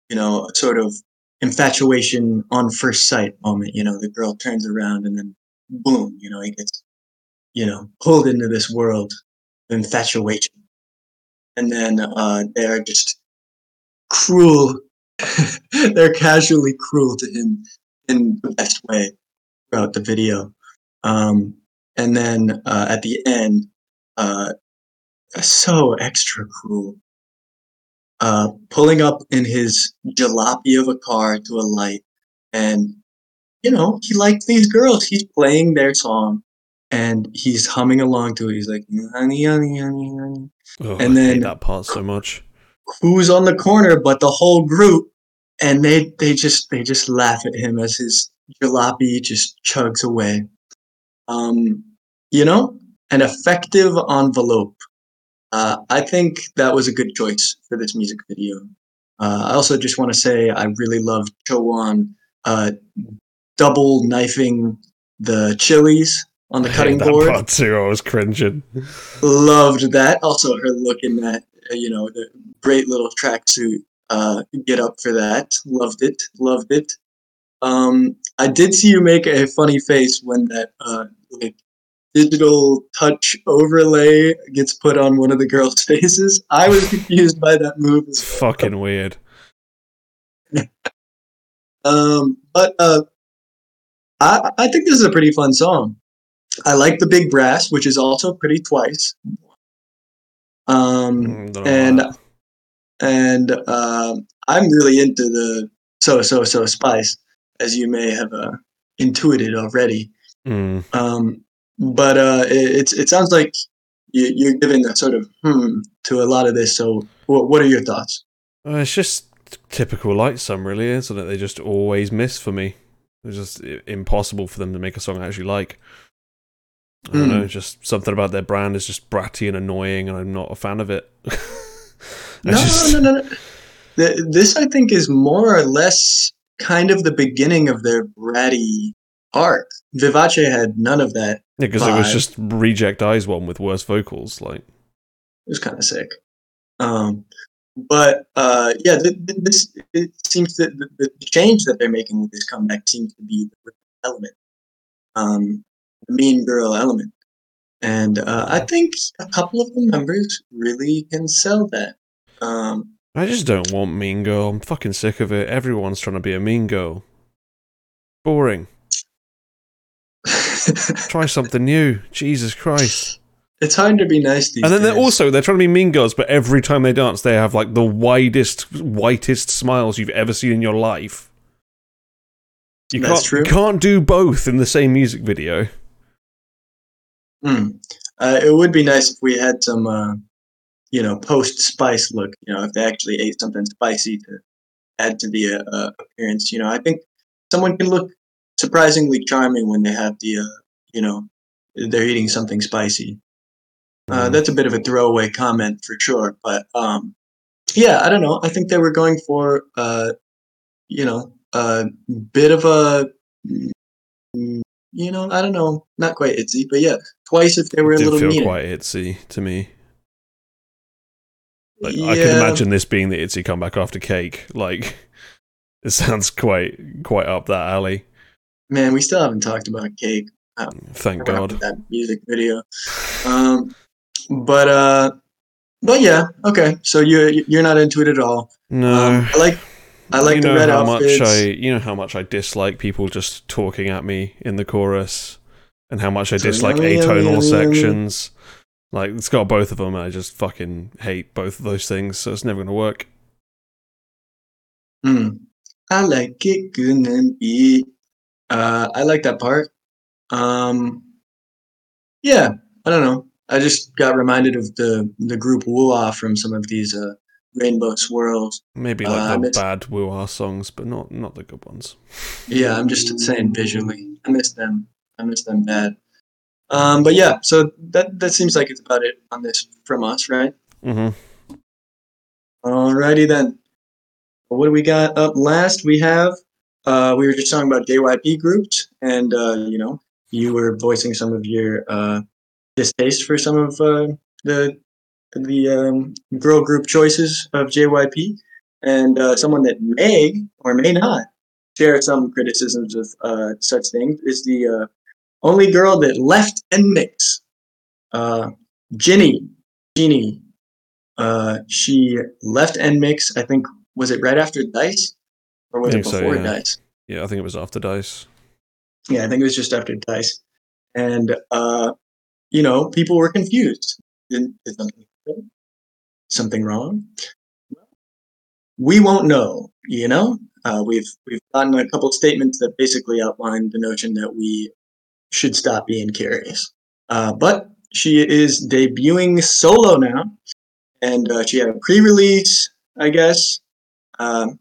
you know, a sort of infatuation on first sight moment. You know, the girl turns around, and then boom, you know, he gets, you know, pulled into this world of infatuation, and then uh, they're just cruel. [laughs] they're casually cruel to him in the best way throughout the video. Um, and then uh, at the end, uh, so extra cruel. Uh, pulling up in his jalopy of a car to a light, and you know he likes these girls. He's playing their song, and he's humming along to it. He's like, "Honey, honey, honey, honey." Oh, And I hate then- that part so much. who's on the corner but the whole group and they they just they just laugh at him as his jalopy just chugs away um you know an effective envelope uh, i think that was a good choice for this music video uh, i also just want to say i really love Chowon uh, double knifing the chilies on the cutting board part too. I was cringing. loved that. Also, her look in that, uh, you know, the great little tracksuit uh, get up for that. Loved it. Loved it. Um, I did see you make a funny face when that uh, like digital touch overlay gets put on one of the girls' [laughs] faces. I was confused by that move. Well. Fucking weird. [laughs] Um, but uh, I I think this is a pretty fun song. I like the big brass, which is also pretty twice. Um, Mm, and and um, I'm really into the so so so spice, as you may have uh, intuited already. Mm. Um, but uh, it, it's it sounds like you, you're giving a sort of hmm to a lot of this. So, what, what are your thoughts? Uh, it's just typical Lightsum, really, isn't it? They just always miss for me. It's just impossible for them to make a song I actually like. I don't Hmm. know, just something about their brand is just bratty and annoying, and I'm not a fan of it. [laughs] No, just- no, no, no. Th- This, I think, is more or less kind of the beginning of their bratty arc. Vivace had none of that. Yeah, because it was just Reject Eyes one with worse vocals. Like, It was kind of sick. Um, but uh, yeah, th- th- this it seems that the, the change that they're making with this comeback seems to be the element, um, the mean girl element, and uh, I think a couple of the members really can sell that. Um, I just don't want Mean Girl. I'm fucking sick of it. Everyone's trying to be a Mean Girl. Boring. [laughs] Try something new. Jesus Christ. it's hard to be nice these and then days. they're also they're trying to be mean girls, but every time they dance, they have like the widest, whitest smiles you've ever seen in your life. You That's can't true. you can't do both in the same music video. Mm. Uh, it would be nice if we had some, uh, you know, post spice look. You know, if they actually ate something spicy to add to the uh, uh, appearance. You know, I think someone can look surprisingly charming when they have the, uh, you know, they're eating something spicy. Uh, Mm. that's a bit of a throwaway comment for sure, but um, yeah, I don't know. I think they were going for, uh, you know, a bit of a, you know, I don't know, not quite itzy, but yeah, twice if they were a little feel meaner. quite itzy to me. Like, yeah, I can imagine this being the itzy comeback after Cake. Like, [laughs] it sounds quite quite up that alley. man, we still haven't talked about cake. Thank God. that music video. Um, but uh, but yeah, okay. So you you're not into it at all. No. Um, I like I like you the know red how outfits. much I you know how much I dislike people just talking at me in the chorus, and how much I dislike yummy, atonal yummy, yummy. sections. Like it's got both of them, and I just fucking hate both of those things. So it's never gonna work. Hmm. I like it good and eat. Uh, I like that part. Um, yeah, I don't know. I just got reminded of the the group Wooah from some of these uh, Rainbow Swirls. Maybe Uh, like I the bad woo songs, but not not the good ones. Yeah, I'm just saying visually. I miss them. I miss them bad. Um, but yeah, so that that seems like it's about it on this from us, right? Mm-hmm. Alrighty then. What do we got up last? We have uh, we were just talking about JYP groups, and uh, you know, you were voicing some of your uh, distaste for some of uh, the the um, girl group choices of JYP, and uh, someone that may or may not share some criticisms of uh, such things is the uh, only girl that left NMIXX, uh, Jini. Jini. Uh, she left and NMIXX. I think was it right after Dice, or was it think so, before yeah. Dice? Yeah, I think it was after Dice. Yeah, I think it was just after Dice, and uh, you know, people were confused. Did, did something? Something wrong? We won't know. You know, uh, we've we've gotten a couple of statements that basically outline the notion that we should stop being curious. Uh, but she is debuting solo now, and uh, she had a pre-release, I guess. Um,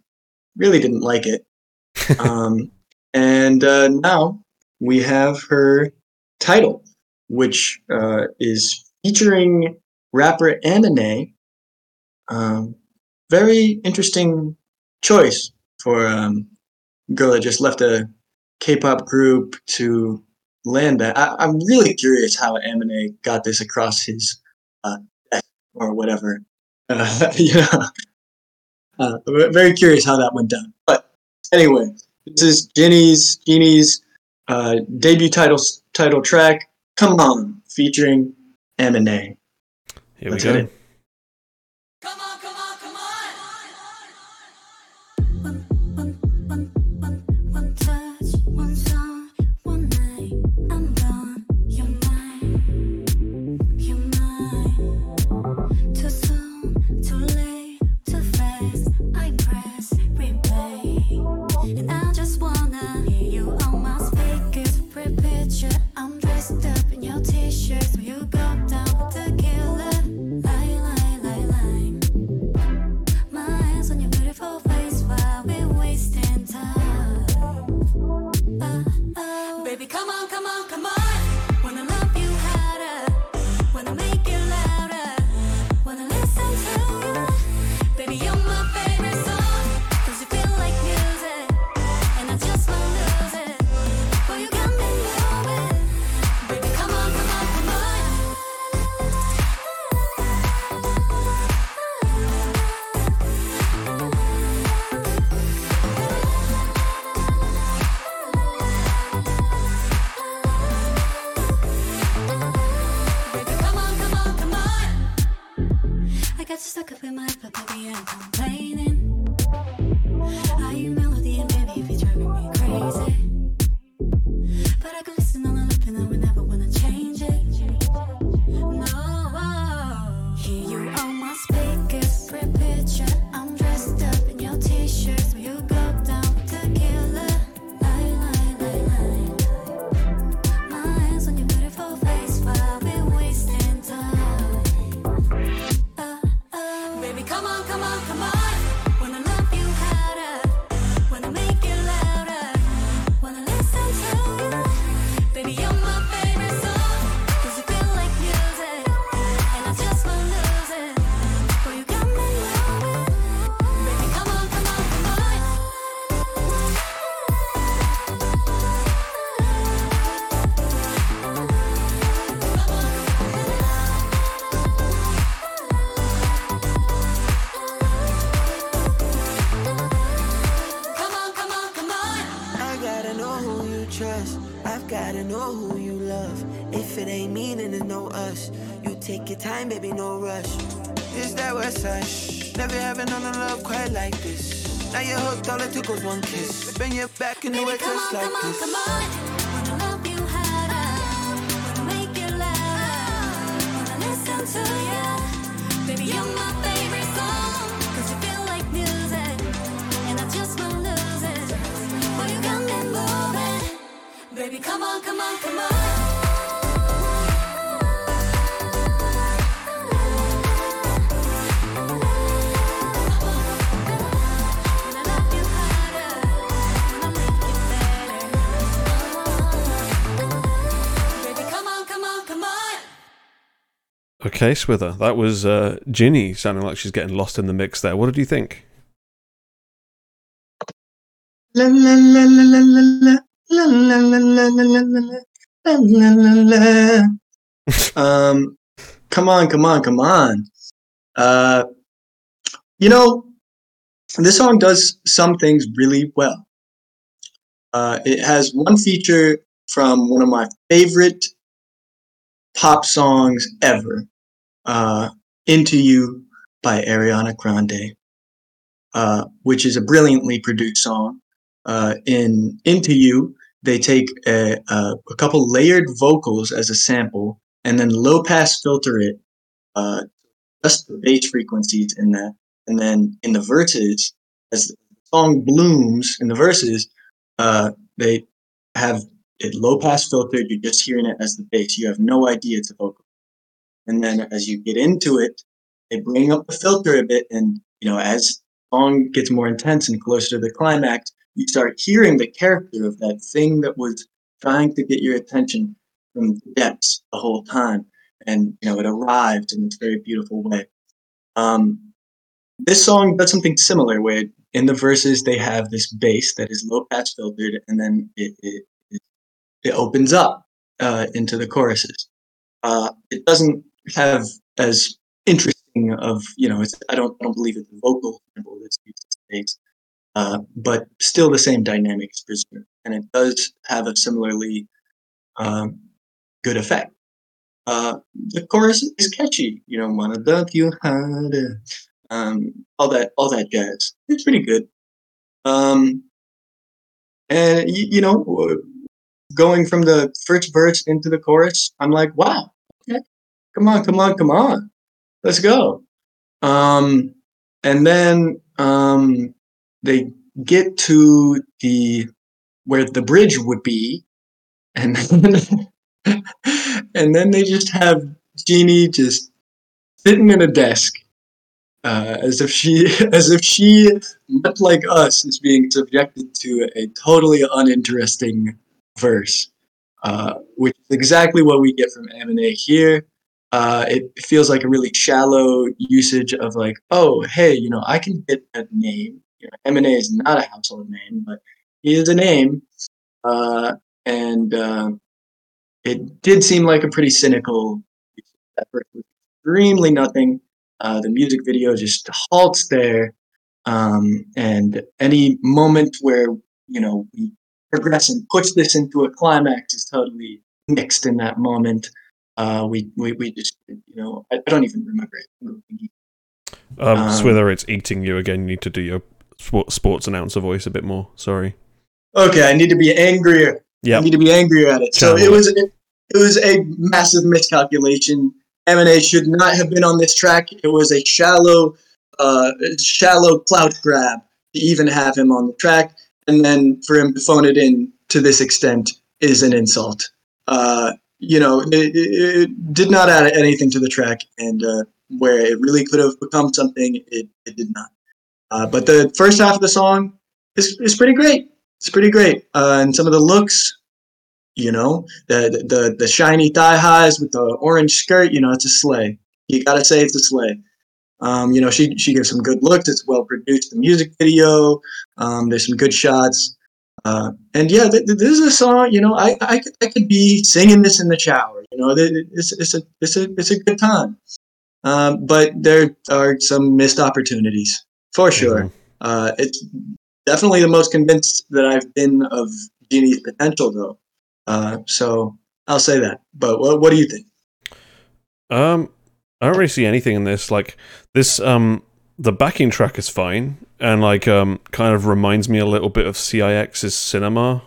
really didn't like it. [laughs] um, and uh, now we have her title, which uh, is featuring rapper Aminé. Um, very interesting choice for um, a girl that just left a K-pop group to land that. I, I'm really curious how Aminé got this across his uh, or whatever. Uh, [laughs] uh, very curious how that went down. But anyway, This is Jini's Jini's uh, debut title title track. Come on, featuring Aminé. Here Let's we go. Okay, Swither. That was uh, Jini sounding like she's getting lost in the mix there. What did you think? La la la la la la la la la la la la la la la la. Um, come on, come on, come on. Uh, you know, this song does some things really well. Uh, it has one feature from one of my favorite pop songs ever, uh, "Into You" by Ariana Grande, uh, which is a brilliantly produced song uh, in Into You, they take a, a, a couple layered vocals as a sample and then low pass filter it, uh, just the bass frequencies in that. And then in the verses, as the song blooms in the verses, uh, they have it low pass filtered. You're just hearing it as the bass. You have no idea it's a vocal. And then as you get into it, they bring up the filter a bit. And, you know, as song gets more intense and closer to the climax, you start hearing the character of that thing that was trying to get your attention from the depths the whole time. And you know, it arrived in this very beautiful way. Um, this song does something similar where in the verses they have this bass that is low pass filtered and then it, it, it opens up uh, into the choruses. Uh, it doesn't have as interesting of, you know, I don't, I don't believe it's a vocal sample that's used as bass uh, but still the same dynamics preserved, and it does have a similarly um, good effect. Uh, the chorus is catchy, you know, wanna dump you harder, um, all that, all that jazz. It's pretty good. Um, and y- you know, going from the first verse into the chorus, I'm like, wow, come on, come on, come on, let's go. Um, and then um, they get to the where the bridge would be, and then, [laughs] and then they just have Jini just sitting in a desk, uh, as if she [laughs] as if she, much like us, is being subjected to a totally uninteresting verse, uh, which is exactly what we get from Aminé here. Uh, it feels like a really shallow usage of like, oh, hey, you know, I can get a name. You know, Aminé is not a household name, but he is a name, uh, and uh, it did seem like a pretty cynical effort extremely nothing. Uh, the music video just halts there, um, and any moment where you know we progress and push this into a climax is totally mixed in that moment. Uh, we, we we just you know I, I don't even remember it. Um, Um, Swither, it's eating you again. You need to do your sport, sports announcer voice a bit more. Sorry. Okay, I need to be angrier. Yeah, I need to be angrier at it. So Channel it it. was it, it was a massive miscalculation. Aminé should not have been on this track. It was a shallow, uh, shallow clout grab to even have him on the track, and then for him to phone it in to this extent is an insult. Uh, you know, it, it, did not add anything to the track, and uh, where it really could have become something, it, it did not. Uh, but the first half of the song is, is pretty great. It's pretty great. Uh, and some of the looks, you know, the, the the shiny thigh highs with the orange skirt, you know, it's a sleigh. You gotta say it's a sleigh. Um, you know, she she gives some good looks. It's well produced. The music video, um, there's some good shots. Uh, and yeah, th- th- this is a song. You know, I, I could- I could be singing this in the shower. You know, it's it's a it's a it's a good time. Um, but there are some missed opportunities for sure. Mhm. Uh, it's definitely the most convinced that I've been of Jini's potential, though. Uh, so I'll say that. But what, what do you think? Um, I don't really see anything in this. Like this, um, the backing track is fine, and like, um, kind of reminds me a little bit of CIX's Cinema.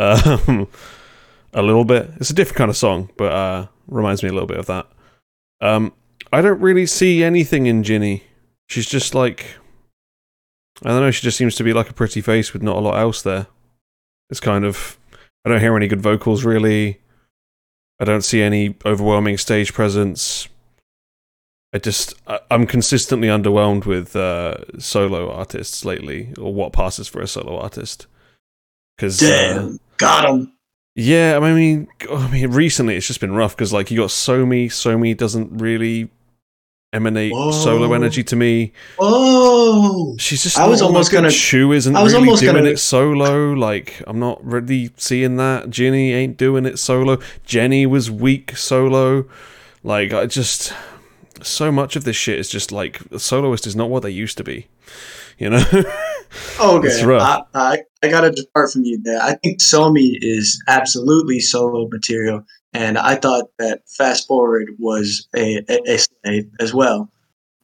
Um, [laughs] a little bit. It's a different kind of song, but uh, reminds me a little bit of that. Um, I don't really see anything in Jini. She's just like, I don't know. She just seems to be like a pretty face with not a lot else there. It's kind of, I don't hear any good vocals really. I don't see any overwhelming stage presence. I just, I, I'm consistently underwhelmed with uh, solo artists lately, or what passes for a solo artist. Because uh, got him. yeah, I mean, I mean, recently it's just been rough because like you got Somi. Somi doesn't really emanate solo energy to me. Oh, She's just. I was almost gonna- Chuu isn't I was really almost doing gonna- it solo. Like I'm not really seeing that. Jini ain't doing it solo. Jenny was weak solo. Like I just. So much of this shit is just like soloist is not what they used to be. You know. [laughs] It's okay. I, I, I gotta depart from you there. I think Somi is absolutely solo material, and I thought that Fast Forward was a, a, a slave as well.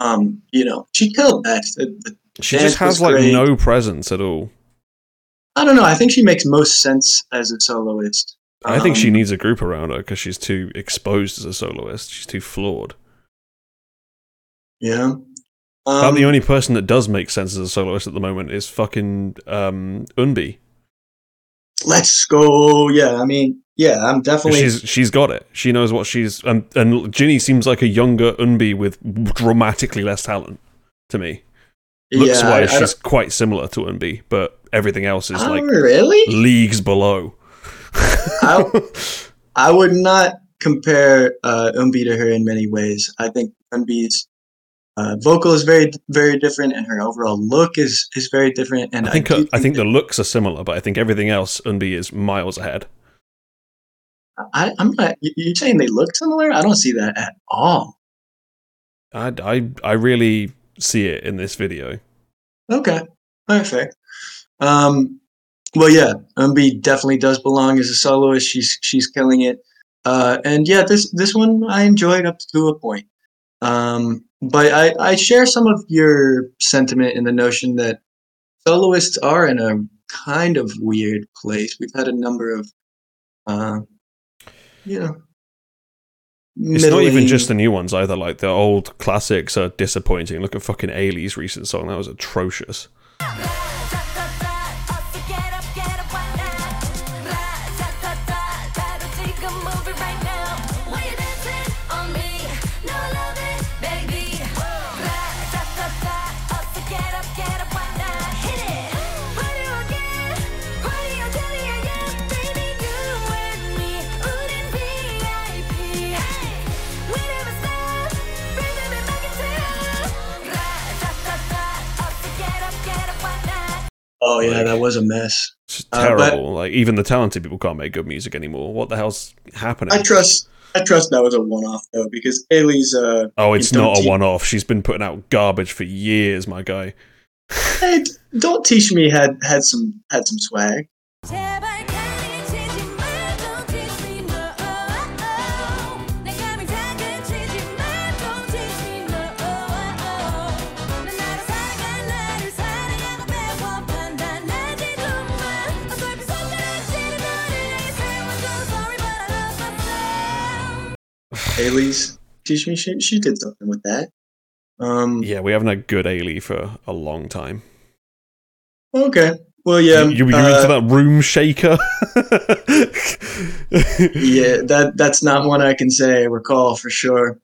Um, you know, she killed that. The- the she just has like great. no presence at all. I don't know. I think she makes most sense as a soloist. I think she Um, needs a group around her because she's too exposed as a soloist. She's too flawed. Yeah. About Um, the only person that does make sense as a soloist at the moment is fucking um, Eunbi. let's go. Yeah, I mean, yeah, I'm definitely. She's she's got it. She knows what she's and and Jini seems like a younger Eunbi with dramatically less talent to me. Looks yeah, wise, she's quite similar to Eunbi, but Everything else is Oh, like really? leagues below. I, [laughs] I would not compare uh, Eunbi to her in many ways. I think Eunbi's uh, vocal is very, very different, and her overall look is is very different. And I think do I think the looks are similar, but I think everything else Eunbi is miles ahead. I, I'm not. you- You're saying they look similar? I don't see that at all. I, I, I really see it in this video. Okay, perfect. Um, well, yeah, Eunbi definitely does belong as a soloist. She's she's killing it. Uh, and yeah, this this one I enjoyed up to a point. Um, but I I share some of your sentiment in the notion that soloists are in a kind of weird place. We've had a number of, uh, you know, It's not even just the new ones either. Like the old classics are disappointing. Look at fucking Ailee's recent song; that was atrocious. Oh yeah, Like- that was a mess. It's just Uh, terrible. like even the talented people can't make good music anymore. What the hell's happening? I trust. I trust that was a one-off though, because Ailee's. Uh, oh, it's don't not a one-off. She's been putting out garbage for years, my guy. Hey, don't teach me had had some had some swag. Ailee's teach me she she did something with that. Um. Yeah, we haven't had good Ailee for a long time. Okay. Well, yeah. you, you, you uh, into that room shaker? [laughs] Yeah, that that's not one I can say I recall for sure.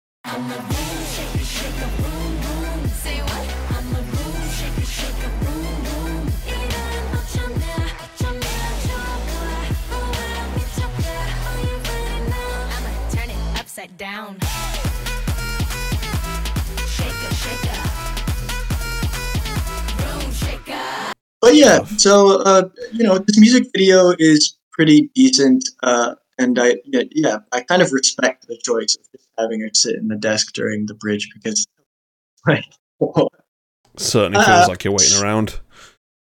But yeah, so uh, you know, this music video is pretty decent, uh, and I yeah, yeah, I kind of respect the choice of just having her sit in the desk during the bridge because, [laughs] like, [laughs] Certainly Uh, feels like you're waiting around.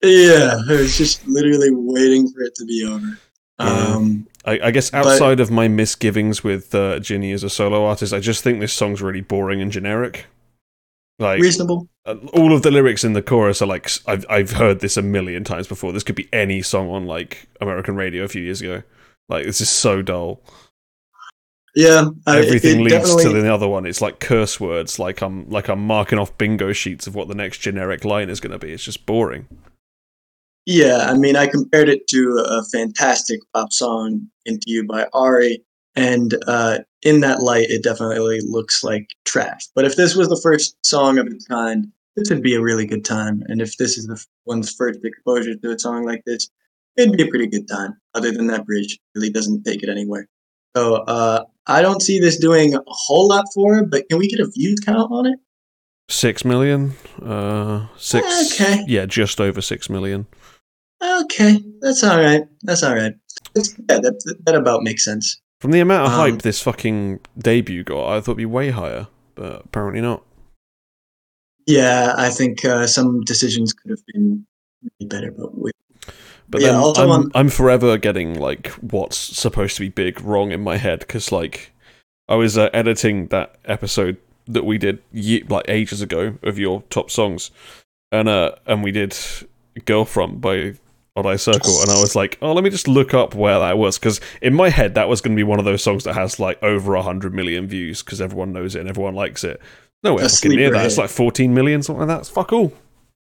yeah, I was just literally waiting for it to be over. Yeah. Um, I, I guess But- outside of my misgivings with uh, Jini as a solo artist, I just think this song's really boring and generic. Like reasonable. Uh, all of the lyrics in the chorus are like I've I've heard this a million times before. This could be any song on like American radio a few years ago. Like this is so dull. Yeah, it- Everything it leads definitely- to the other one. It's like curse words. Like I'm like I'm marking off bingo sheets of what the next generic line is going to be. It's just boring. Yeah, I mean, I compared it to a fantastic pop song, Into You by Ari, and uh, in that light, it definitely looks like trash. But if this was the first song of its kind, this would be a really good time. And if this is the f- one's first exposure to a song like this, it'd be a pretty good time. Other than that bridge, really doesn't take it anywhere. So uh, I don't see this doing a whole lot for it, but can we get a view count on it? Six million. Uh, six. Okay. Yeah, just over six million. Okay, that's all right. That's all right. It's, yeah, that, that about makes sense. From the amount of Um, hype this fucking debut got, I thought it'd be way higher, but apparently not. Yeah, I think uh, some decisions could have been better, but we, But Yeah, then I'm, I'm forever getting like what's supposed to be big wrong in my head because like I was uh, editing that episode that we did ye- like ages ago of your top songs, and uh and we did "Girl Front" by Odd Eye Circle, and I was like, oh, let me just look up where that was because in my head that was going to be one of those songs that has like over a hundred million views because everyone knows it and everyone likes it. Nowhere A fucking near that. It's like 14 million, something like that. It's fuck all.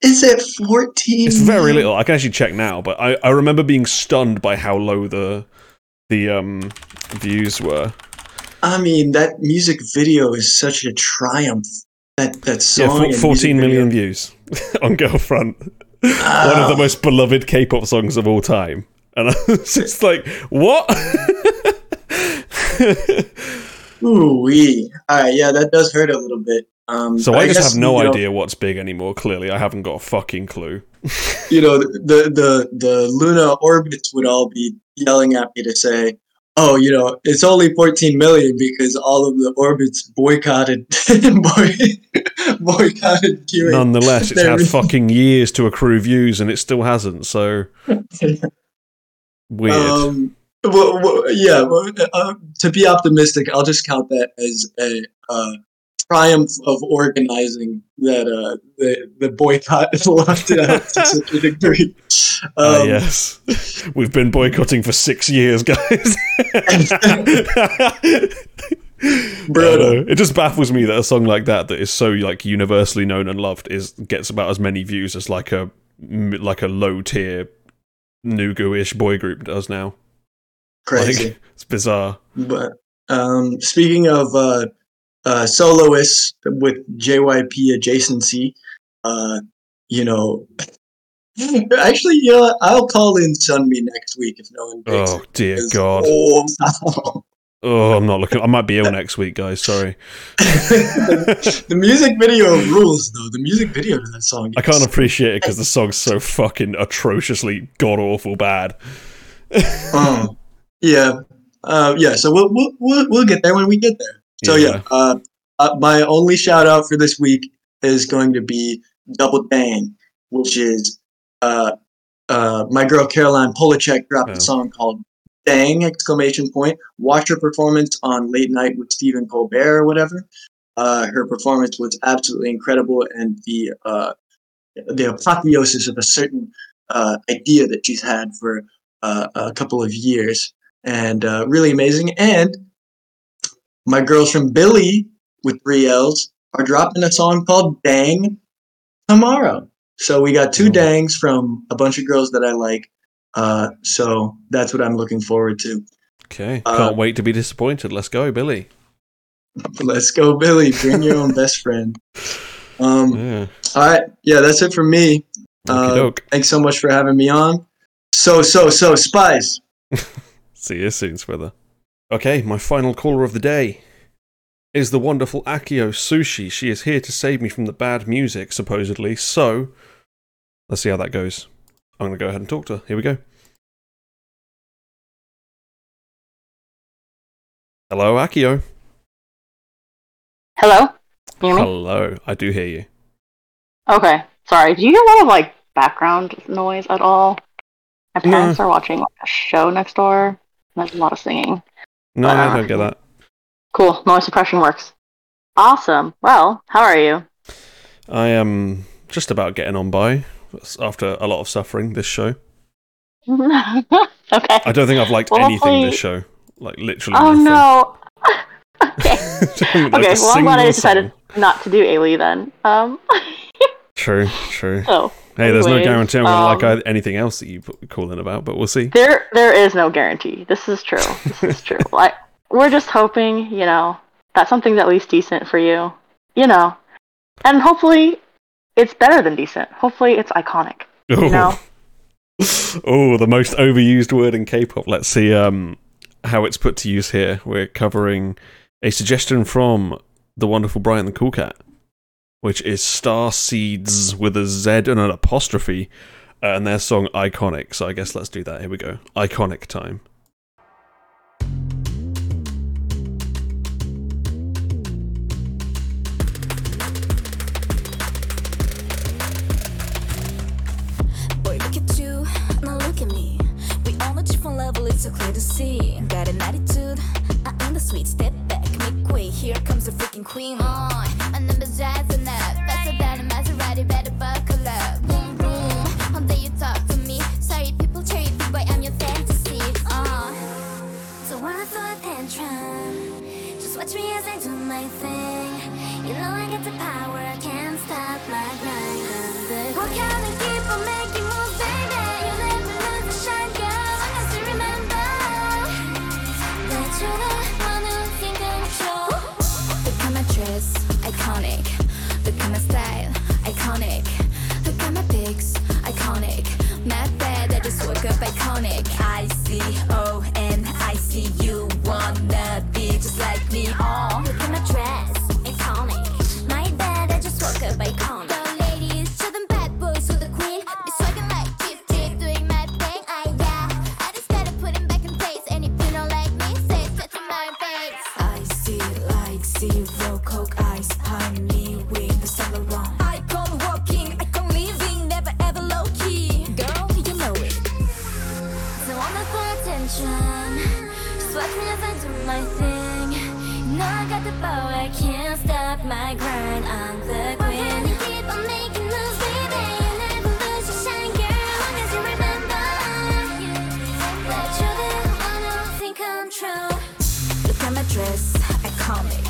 is it fourteen? It's very little. I can actually check now, but I, I remember being stunned by how low the the um views were. I mean, that music video is such a triumph. That that Yeah, song, four, and 14 music million video. views [laughs] on Girlfront. one of the most beloved K-pop songs of all time, and [laughs] I was just like, "What?" Ooh wee. All right, yeah, that does hurt a little bit. Um, so but I just guess, have no you know, idea what's big anymore. Clearly, I haven't got a fucking clue. You know, the the the LOONA orbits would all be yelling at me to say, "Oh, you know, it's only 14 million because all of the orbits boycotted [laughs] boy, boycotted queuing." Nonetheless, it's had fucking years to accrue views, and it still hasn't. So [laughs] weird. Um, well, well, yeah. Well, uh, to be optimistic, I'll just count that as a uh, triumph of organizing that uh, the the boycott lasted out to such a degree. [laughs] Ah, Um, yes, [laughs] we've been boycotting for six years, guys. [laughs] Brutal. It just baffles me that a song like that, that is so like universally known and loved, is gets about as many views as like a like a low tier Nugu-ish boy group does now. Crazy. Like, it's bizarre. But um, speaking of uh, uh, soloists with JYP adjacency, uh, you know, [laughs] actually, you know, I'll call in Sunmi next week if no one takes Oh dear God. Oh, [laughs] Oh, I'm not looking. I might be ill next week, guys. Sorry. the, [laughs] the music video rules, though. The music video to that song. I can't appreciate it because the song's so fucking atrociously god awful bad. Oh, yeah, uh, yeah. So we'll, we'll we'll we'll get there when we get there. So yeah, Yeah. uh, uh, my only shout out for this week is going to be Double Dang, which is uh, uh, my girl Caroline Polachek dropped Oh. a song called Dang! exclamation point. Watch her performance on Late Night with Stephen Colbert or whatever. Uh, her performance was absolutely incredible, and the uh, the apotheosis of a certain uh, idea that she's had for uh, a couple of years, and uh, really amazing. And my girls from Billlie with three L's are dropping a song called "Dang" tomorrow. So we got two dangs from a bunch of girls that I like. Uh, so that's what I'm looking forward to. Okay. Uh, Can't wait to be disappointed. Let's go, Billlie. [laughs] Let's go, Billlie. Bring your own best friend. Um, Yeah. all right, yeah, that's it for me. Uh, thanks so much for having me on. So, so, so, Spice. [laughs] See you soon, Swither. Okay, my final caller of the day is the wonderful AccioSushi. She is here to save me from the bad music, supposedly. So, let's see how that goes. I'm going to go ahead and talk to her. Here we go. Hello, Accio. Hello? Can you hear me? Hello. I do hear you. Okay. Sorry. Do you hear a lot of like background noise at all? My parents are watching like, a show next door. and There's a lot of singing. No, I don't get that. Cool. Noise suppression works. Awesome. Well, how are you? I am just about getting on by after a lot of suffering this show. [laughs] okay. I don't think I've liked Well, anything hopefully- this show. Like, literally Oh nothing. no. [laughs] okay. Like okay. Well, I'm glad I decided song. not to do Ailee then. Um. [laughs] True, true. so Hey, there's no guarantee I'm going to um, like anything else that you call in about, but we'll see. There, there is no guarantee. This is true. This is true. [laughs] like, we're just hoping, you know, that something's at least decent for you. You know, and hopefully, it's better than decent. Hopefully, it's iconic. You know. [laughs] oh, the most overused word in K-pop. Let's see um, how it's put to use here. We're covering a suggestion from the wonderful Brian the Cool Cat, which is Star Seeds with a Z and an apostrophe, uh, and their song Iconic. So I guess let's do that. Here we go. Iconic time. So clear to see. Got an attitude, I am the sweet. Step back, make way. Here comes the freaking queen. Rising Oh, Dress, iconic.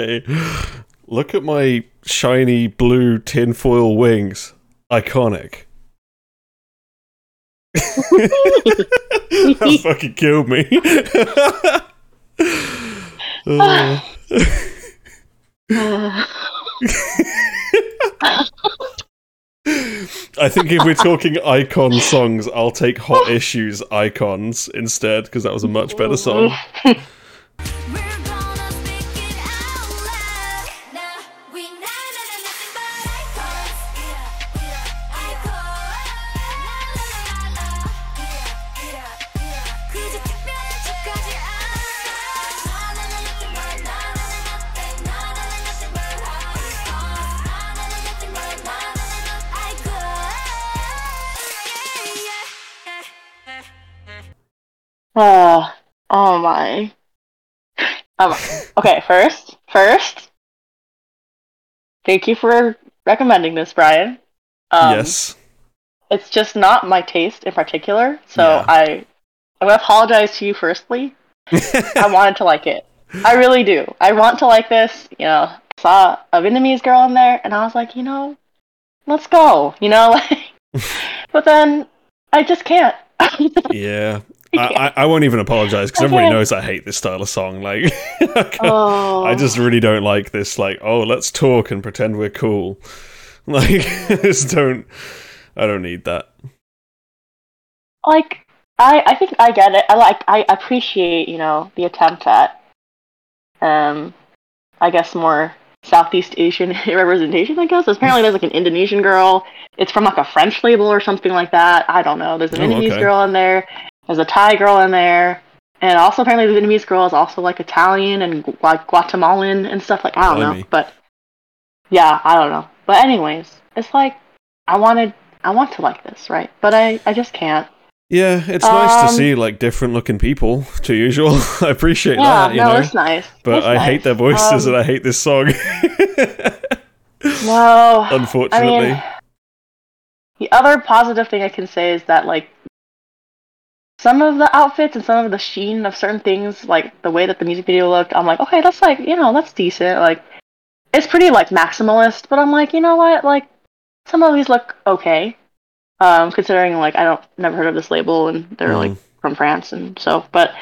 Okay. Look at my shiny blue tinfoil wings. Iconic. that [laughs] fucking killed me. Uh, [laughs] I think if we're talking icon songs, I'll take Hot [laughs] Issues Icons instead because that was a much better song. Uh, oh my. Um, okay, first, first, thank you for recommending this, Brian. Um, yes. It's just not my taste in particular, so Yeah. I, I'm gonna apologize to you firstly. I [laughs] wanted to like it. I really do. I want to like this. You know, saw a Vietnamese girl in there, and I was like, you know, let's go. You know, [laughs] like, but then I just can't. [laughs] Yeah. [laughs] I, I, I won't even apologize because everybody knows I hate this style of song. Like, [laughs] I, oh, I just really don't like this. Like, oh, let's talk and pretend we're cool. [laughs] Like, I just don't. I don't need that. like I I think I get it. I like I appreciate you know the attempt at um I guess more Southeast Asian representation. I guess apparently there's like an Indonesian girl. It's from like a French label or something like that. I don't know. There's an Oh, Vietnamese okay. girl in there. There's a Thai girl in there. And also apparently the Vietnamese girl is also like Italian and like Guatemalan and stuff like I don't Blimey. know. But yeah, I don't know. But anyways, it's like I wanted I want to like this, right? But I I just can't. Yeah, it's nice to Um, see like different looking people. [laughs] To usual, [laughs] I appreciate Yeah, that. You no, know, it's nice. but It's I nice. hate their voices Um, and I hate this song. [laughs] No, Unfortunately. I mean, the other positive thing I can say is that like some of the outfits and some of the sheen of certain things, like the way that the music video looked, I'm like, okay, that's like you know that's decent. Like it's pretty like maximalist, but I'm like, you know what, like some of these look okay. Um, considering like I don't never heard of this label and they're like Mm. from France and so, but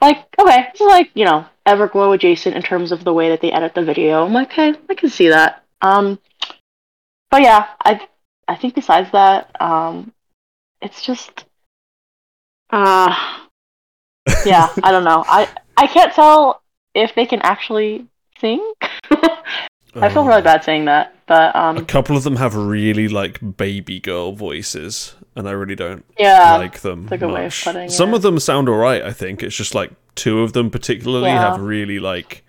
like okay, it's like you know Everglow adjacent in terms of the way that they edit the video. I'm like, okay, I can see that. Um, but yeah, I I think besides that, um, it's just uh [laughs] yeah, I don't know. I I can't tell if they can actually sing. [laughs] I feel Oh. really bad saying that, but um, A um, couple of them have really like baby girl voices, and I really don't yeah, like them that's a good way of much. Some it. of them sound alright, I think. It's just like two of them particularly Yeah. have really like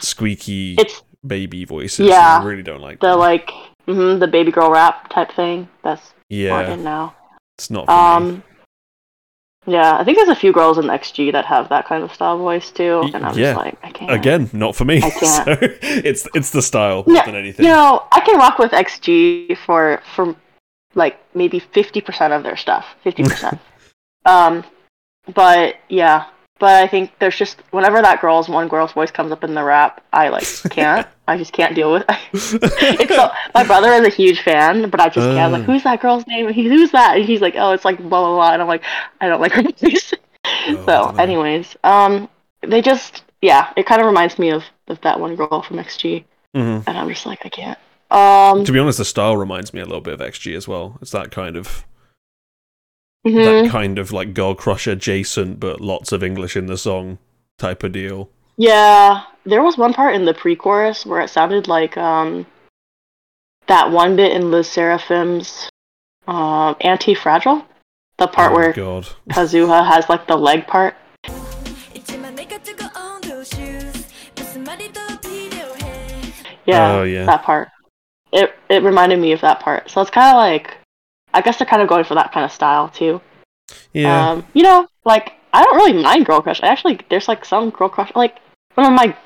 squeaky it's baby voices. Yeah. and I really don't like the them. like hmm the baby girl rap type thing. That's yeah, now. it's not for me. Yeah, I think there's a few girls in XG that have that kind of style voice too, and I'm yeah. just like, I can't. Again, not for me. I [laughs] can't. So it's it's the style more Yeah, than anything. You know, I can rock with XG for for like maybe fifty percent of their stuff, fifty percent. [laughs] um, but yeah, but I think there's just whenever that girl's one girl's voice comes up in the rap, I like [laughs] can't. I just can't deal with. [laughs] it's so, my brother is a huge fan, but I just can't. I'm like, who's that girl's name? And he, who's that? And he's like, oh, it's like blah blah blah. And I'm like, I don't like her voice. Oh, so, anyways, um, they just yeah, it kind of reminds me of of that one girl from XG, Mhm. and I'm just like, I can't. Um, To be honest, the style reminds me a little bit of XG as well. It's that kind of Mm-hmm. That kind of like Girl Crush adjacent, but lots of English in the song type of deal. Yeah, there was one part in the pre-chorus where it sounded like um, that one bit in LE SSERAFIM's uh, "Anti-Fragile," the part oh where God. [laughs] Kazuha has like the leg part. Oh, yeah, oh, yeah, that part. It it reminded me of that part. So it's kind of like I guess they're kind of going for that kind of style too. yeah, Um, you know, like I don't really mind Girl Crush. I actually there's like some Girl Crush like one of my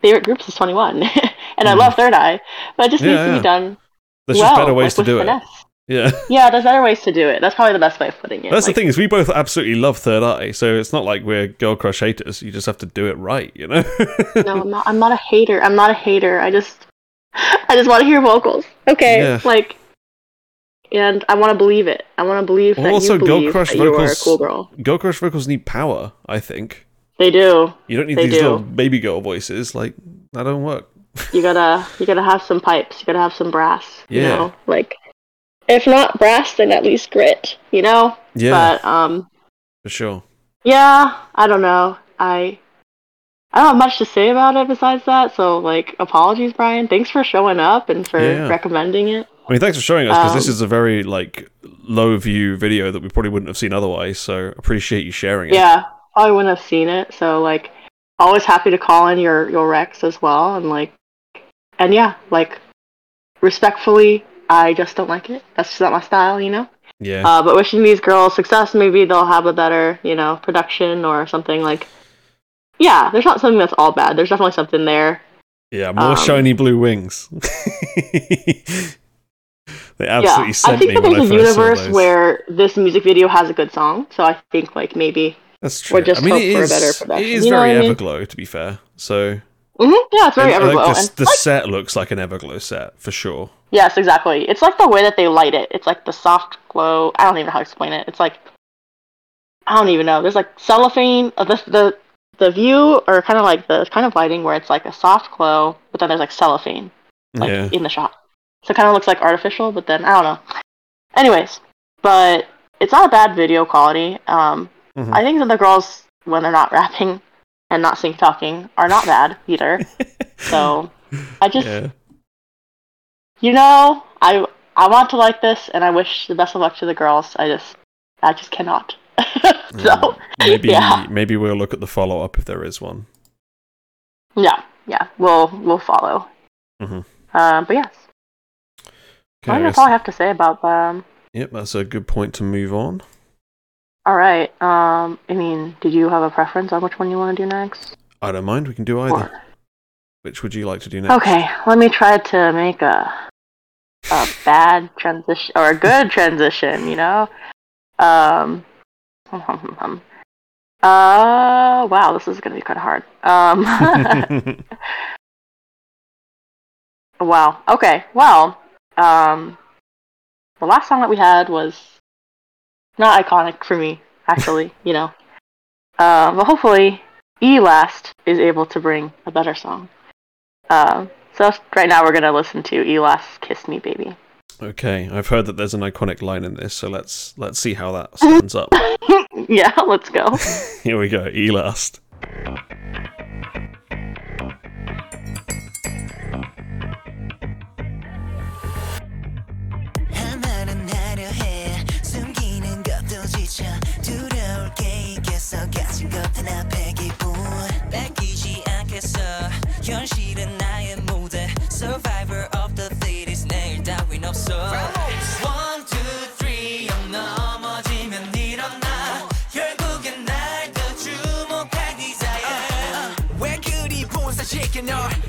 favorite groups is 2NE1, [laughs] and I Mhm. love Third Eye, but it just Yeah, needs to be done there's well, just better ways like, to with do it. Yeah, [laughs] Yeah, there's better ways to do it. That's probably the best way of putting it. that's Like, the thing is we both absolutely love Third Eye, so it's not like we're Girl Crush haters. You just have to do it right, you know. [laughs] No, I'm not. I'm not a hater. I'm not a hater. I just, I just want to hear vocals. Okay, Yeah. like, and I want to believe it. I want to believe Well, that also, you Girl believe Crush that you are a vocals- cool girl. Girl Crush vocals need power. I think They do. you don't need They these do. little baby girl voices. Like that don't work. You gotta, you gotta have some pipes. You gotta have some brass. You Yeah. know, like, if not brass, then at least grit. You know. Yeah, But um, for sure. yeah, I don't know. I. I don't have much to say about it besides that, so like apologies, Brian. Thanks for showing up and for Yeah. recommending it. I mean, thanks for showing us because this Um, is a very like low view video that we probably wouldn't have seen otherwise. So appreciate you sharing it. Yeah, I wouldn't have seen it. So like, always happy to call in your your Rex as well, and like, and yeah, like, respectfully, I just don't like it. That's just not my style, you know. yeah. Uh, but wishing these girls success. Maybe they'll have a better, you know, production or something like. Yeah, there's not something that's all bad. There's definitely something there. Yeah, more Um, shiny blue wings. [laughs] they absolutely yeah, sent I think me that there's a universe where this music video has a good song. So I think like maybe. That's true. or just I mean, hope it for a better production, is you know very what I mean? Everglow, to be fair. So hmm yeah, it's very think Everglow. the, and the like, set looks like an Everglow set for sure. Yes, exactly. It's like the way that they light it. It's like the soft glow. I don't even know how to explain it. It's like I don't even know. There's like cellophane. Uh, the the the view or kind of like the kind of lighting where it's like a soft glow, but then there's like cellophane like yeah, in the shot. So it kind of looks like artificial, but then I don't know. Anyways, but it's not a bad video quality. Um, Mhm. I think that the girls when they're not rapping and not sync talking are not bad either. [laughs] so I just yeah. you know, I I want to like this, and I wish the best of luck to the girls. I just, I just cannot. [laughs] so Mm, maybe yeah, maybe we'll look at the follow up if there is one. yeah, yeah. We'll we'll follow. Mhm. Uh, but yes, Okay, I think I that's all I have to say about them. Yep, that's a good point to move on. All right. Um, I mean, did you have a preference on which one you want to do next? I don't mind. We can do either. Or- Which would you like to do next? Okay, let me try to make a a bad transition or a good transition. You know. Um. Uh. Wow, this is gonna be kind of hard. Um. [laughs] [laughs] Wow. Okay. Well, um, the last song that we had was not iconic for me, actually. [laughs] you know, uh, but hopefully, E Last is able to bring a better song. Um, so right now we're gonna listen to E Last "Kiss Me, Baby." okay, I've heard that there's an iconic line in this, so let's let's see how that [laughs] stands up. [laughs] yeah, let's go. Here we go. E last. 있겠어. 가진 것들 앞에 기분 뺏기지 않겠어. 현실은 나의 무대. Survivor of the fittest 내일 따윈 없어.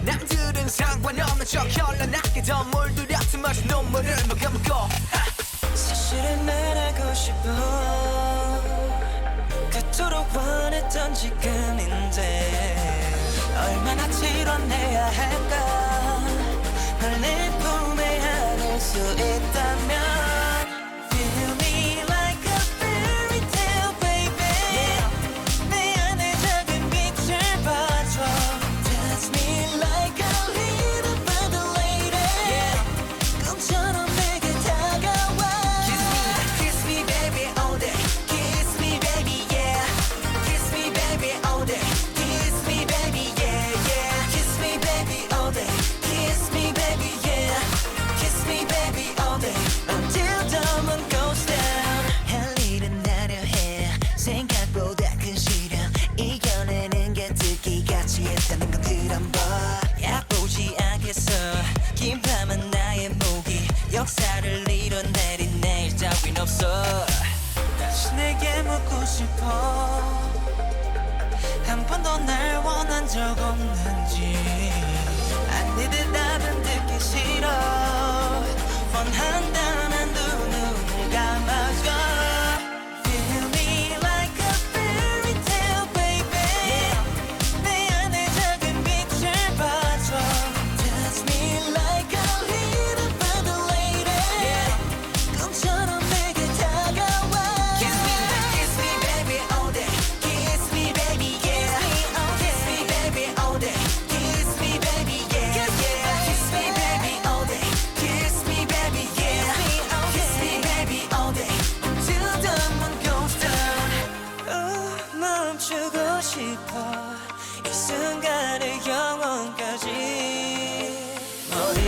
남들은 상관없는 척 현란하게 더 물들여 too much 눈물을 머금고. 사실은 말하고 싶어 그토록 원했던 지금인데 얼마나 치러내야 할까? 널 내 품에 안을 수 있다면 역사를 이뤄내린 내일 따윈 없어. 다시 내게 묻고 싶어. 한 번도 날 원한 적 없는지. 아니 대답은 듣기 싫어. 원한다면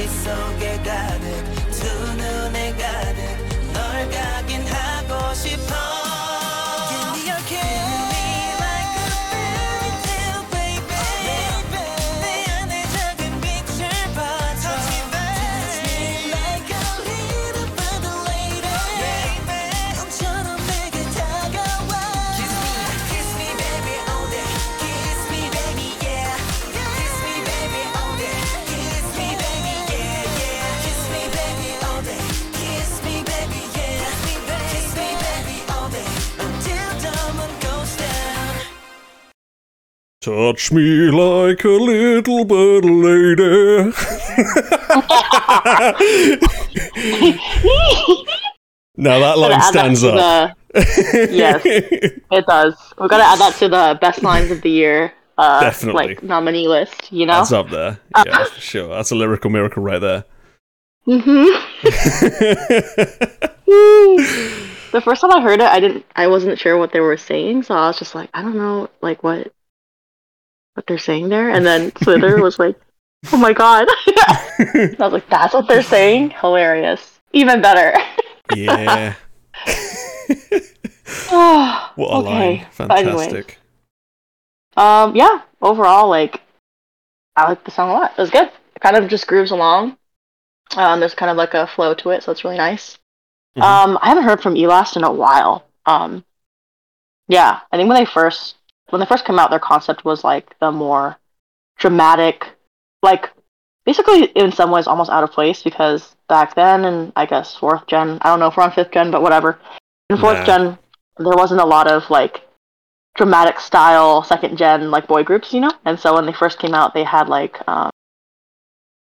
머릿속에 가득 Touch me like a little bird lady. now that line add that stands up. the- yes, [laughs] it does. We've got to add that to the best lines of the year. Uh, Definitely. like nominee list. You know. That's up there. Yeah, sure. That's a lyrical miracle right there. hmm [laughs] the first time I heard it, I didn't. I wasn't sure what they were saying, so I was just like, I don't know, like what, what they're saying there. And then [laughs] Swither was like, "Oh my god!" [laughs] [laughs] I was like, "That's what they're saying." Hilarious. Even better. yeah. [sighs] What a okay. line. Fantastic. Um, yeah, overall, like, I like the song a lot. It was good. It kind of just grooves along. Um, there's kind of like a flow to it, so it's really nice. Mhm. Um, I haven't heard from E'last in a while. Um, yeah, I think when they first when they first came out, their concept was like the more dramatic, like basically in some ways almost out of place because back then, and I guess fourth gen, I don't know if we're on fifth gen, but whatever. In fourth Nah. gen, there wasn't a lot of like dramatic style second gen like boy groups, you know. And so when they first came out, they had like um,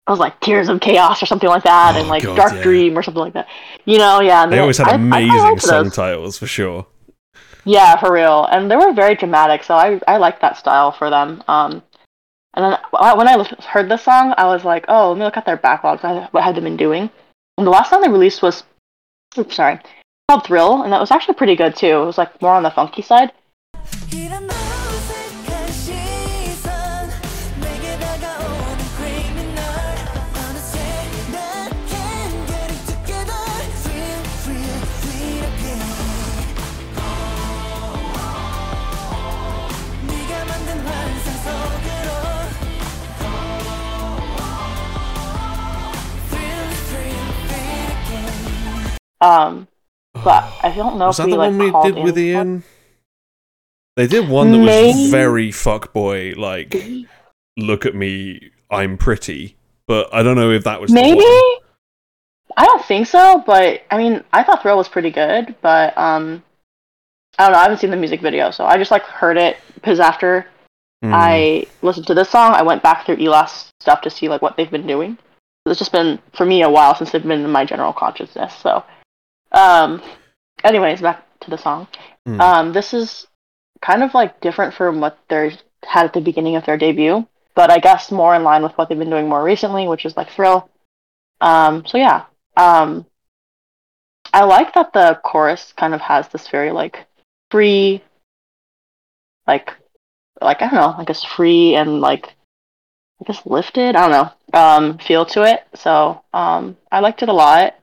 it was like Tears of Chaos or something like that, Oh, and like God, Dark yeah. Dream or something like that. You know, yeah. and They always had I- I amazing song those. titles for sure. Yeah, for real. And they were very dramatic, so I I liked that style for them. Um, and then when I heard this song, I was like, oh, let me look at their backlogs. What had they been doing? And the last song they released was, oops, sorry, called Thrill, and that was actually pretty good too. It was like more on the funky side. Um, but [sighs] I don't know Was if that we the like one we did with Ian? They did one that was Maybe. very fuckboy, like look at me, I'm pretty. But I don't know if that was Maybe. I don't think so, but I mean, I thought Thrill was pretty good, but um, I don't know. I haven't seen the music video, so I just like heard it because after Hmm. I listened to this song, I went back through E'last stuff to see like what they've been doing. It's just been for me a while since they've been in my general consciousness. So, um, anyways, back to the song. Hmm. Um, this is kind of like different from what they had at the beginning of their debut, but I guess more in line with what they've been doing more recently, which is like Thrill. Um, so yeah, um, I like that the chorus kind of has this very like free, like, like I don't know, I guess free and like, I guess lifted. I don't know, um, feel to it. So um, I liked it a lot.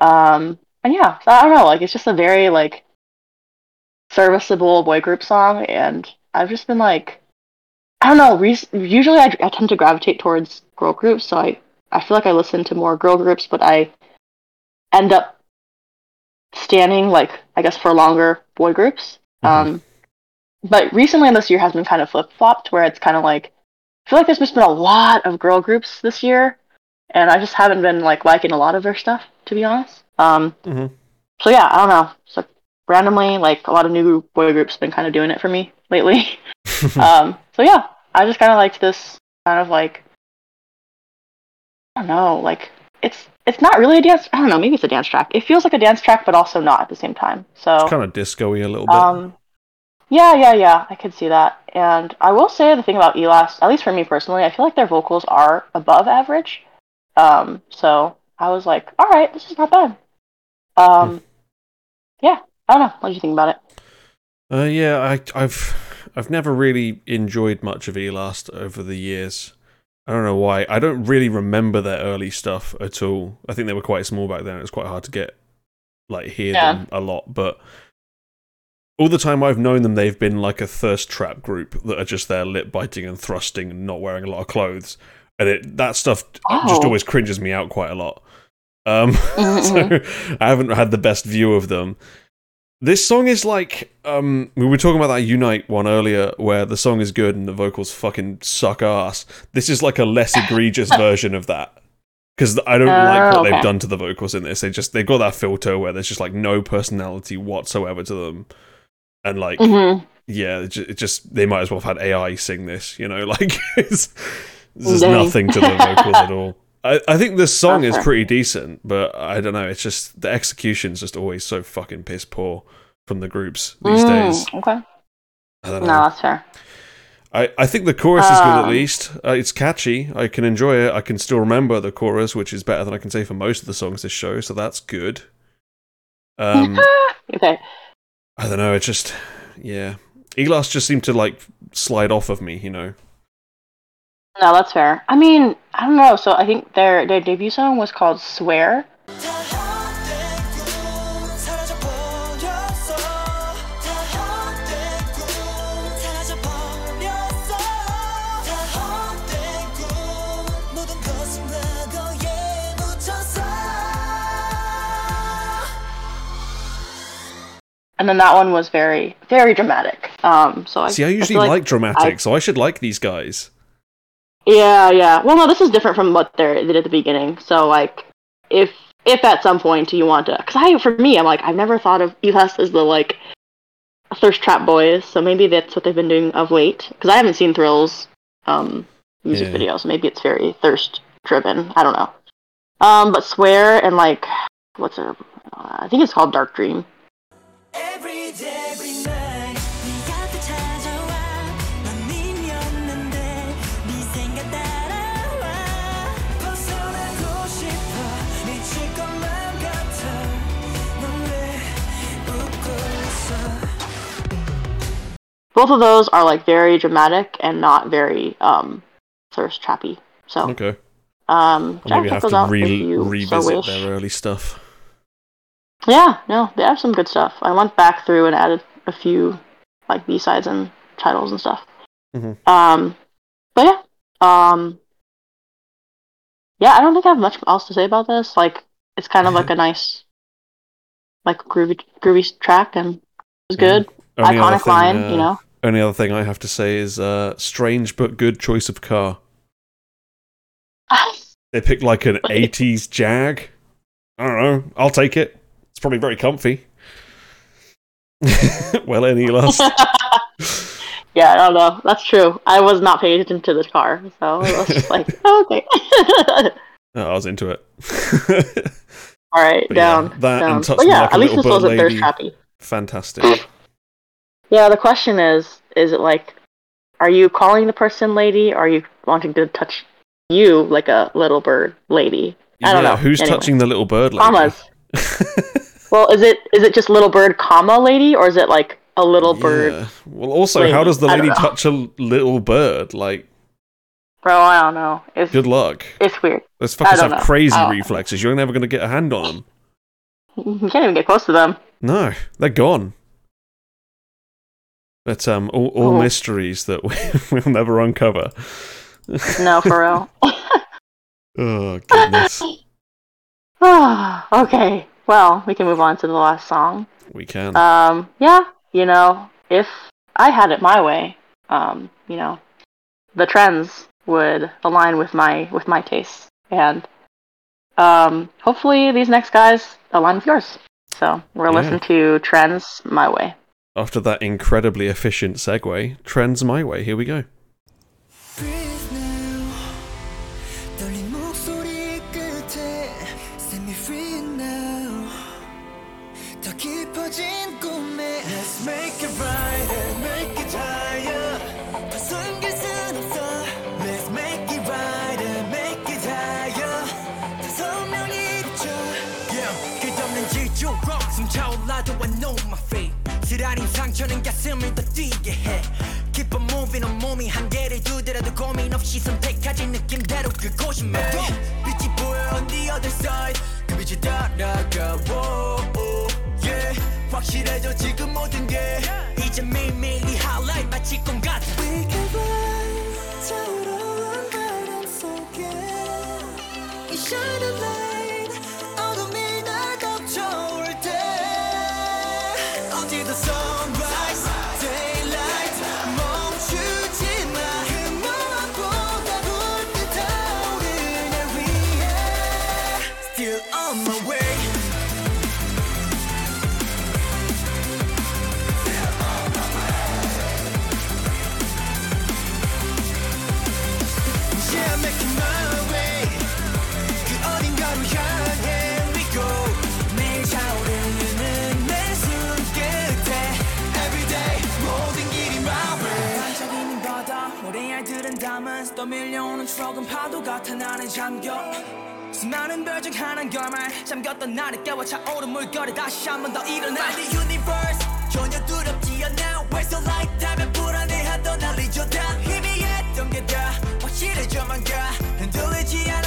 Um, and yeah, I don't know, like it's just a very like serviceable boy group song, and I've just been like, I don't know. Re- usually, I, I tend to gravitate towards girl groups, so I I feel like I listen to more girl groups, but I end up standing like I guess for longer boy groups. Um, but recently this year has been kind of flip flopped, where it's kind of like I feel like there's just been a lot of girl groups this year, and I just haven't been like liking a lot of their stuff to be honest. Um, Mhm. so yeah, I don't know. So randomly, like a lot of new boy groups been kind of doing it for me lately. [laughs] um, so yeah, I just kind of liked this kind of like I don't know, like it's it's not really a dance. I don't know, maybe it's a dance track. It feels like a dance track, but also not at the same time. So It's kind of disco-y a little bit. um, yeah, yeah, yeah, I could see that. And I will say the thing about E'last, at least for me personally, I feel like their vocals are above average. Um, so I was like, all right, this is not bad. Um, yeah, I don't know. What do you think about it? Uh, yeah, I, I've I've never really enjoyed much of E'last over the years. I don't know why. I don't really remember their early stuff at all. I think they were quite small back then. It was quite hard to get like hear Yeah. them a lot. But all the time I've known them, they've been like a thirst trap group that are just there lip biting and thrusting and not wearing a lot of clothes. And it that stuff just Oh. always cringes me out quite a lot. Um, [laughs] Mhm, so I haven't had the best view of them. This song is like um we were talking about that Younite one earlier where the song is good and the vocals fucking suck ass. This is like a less [laughs] egregious version of that. Cuz I don't like Oh, what they've done to the vocals in this. They just they've got that filter where there's just like no personality whatsoever to them. And like Mm-hmm. yeah, it just, it just they might as well have had AI sing this, you know, [laughs] like it's, there's Dang. nothing to the [laughs] vocals at all. I, I think this song is pretty decent, but I don't know. It's just the execution's just always so fucking piss poor from the groups these days. Mm, okay. I don't No, that's fair. I, I think the chorus is good at Um, least. Uh, it's catchy. I can enjoy it. I can still remember the chorus, which is better than I can say for most of the songs this show. So that's good. Um, [laughs] okay. I don't know. It just yeah. E'last just seemed to like slide off of me. You know. No, that's fair. I mean, I don't know. So I think their their debut song was called "Swear." and then that one was very very dramatic. Um, so I See, I usually feel like, dramatic, I- so I should like these guys. Yeah, yeah. Well, no, this is different from what they did at the beginning. So, like, if if at some point you want to, because I, for me, I'm like, I've never thought of U.S. as the like thirst trap boys. So maybe that's what they've been doing of late. Because I haven't seen Thrills um music Yeah. video, so maybe it's very thirst driven. I don't know. Um, but Swear and like, what's it? Uh, I think it's called Dark Dream. Both of those are like very dramatic and not very um thirst trappy. So Okay. um, I'll maybe have to re- so revisit wish. their early stuff. Yeah, no, they have some good stuff. I went back through and added a few like B sides and titles and stuff. Mhm. Um, but yeah, um, yeah, I don't think I have much else to say about this. Like, it's kind of like a [laughs] nice like groovy groovy track and it was good. Iconic thing, line, uh, you know. Only other thing I have to say is uh, strange but good choice of car. [laughs] They picked like an 80s Jag. I don't know. I'll take it. It's probably very comfy. [laughs] well, any last. [laughs] yeah, I don't know. That's true. I was not paying attention to this car, so I was just like, oh, okay. I was into it. All right, But yeah, down. that down. and touch but yeah, like a at least this bird wasn't thirst lady. Fantastic. Yeah, the question is, is it like, are you calling the person lady, or are you wanting to touch you like a little bird lady? I don't yeah, know. who's Anyway. touching the little bird lady? Commas. [laughs] Well, is it is it just little bird comma lady, or is it like a little bird? Yeah. Well, also, lady? how does the lady touch a little bird? Like, Bro, I don't know. It's good luck. it's weird. Those fuckers have know. crazy reflexes. You're never going to get a hand on them. [laughs] You can't even get close to them. No, they're gone. But um, all, all Oh. mysteries that we, [laughs] we'll never uncover. No, for real. [laughs] [laughs] Oh goodness, [sighs] okay. Well, we can move on to the last song. we can. Um, yeah, you know, if I had it my way, um, you know, the trends would align with my with my tastes, and um, hopefully these next guys align with yours. So we're Yeah. listen to Trendz my way. After that incredibly efficient segue, Trendz my way. Here we go. 쓰라린 상처는 가슴을 더 뛰게 해 Keep on moving on 몸이 한계를 두더라도 고민 없이 선택하지 느낌대로 그곳이 매도 빛이 보여 on the other side 그 빛을 따라가 whoa, yeah. 확실해져 지금 모든 게 이제 매일매일이 highlight 마치 꿈 같아 We can fly 차오르는 바람 속에 이 shining light 담은 또 밀려오는 추억은 파도 같아 나는 잠겨. 수많은 별중 하나는 결말 잠겼던 나를 깨워 차오른 물결이 다시 한 번 더 일어나. The universe. 전혀 두렵지 않아. Where's the light? 하면 불안해하던 날 잊어 다. 희미했던 게 다. 확실해져만 가. 흔들리지 않아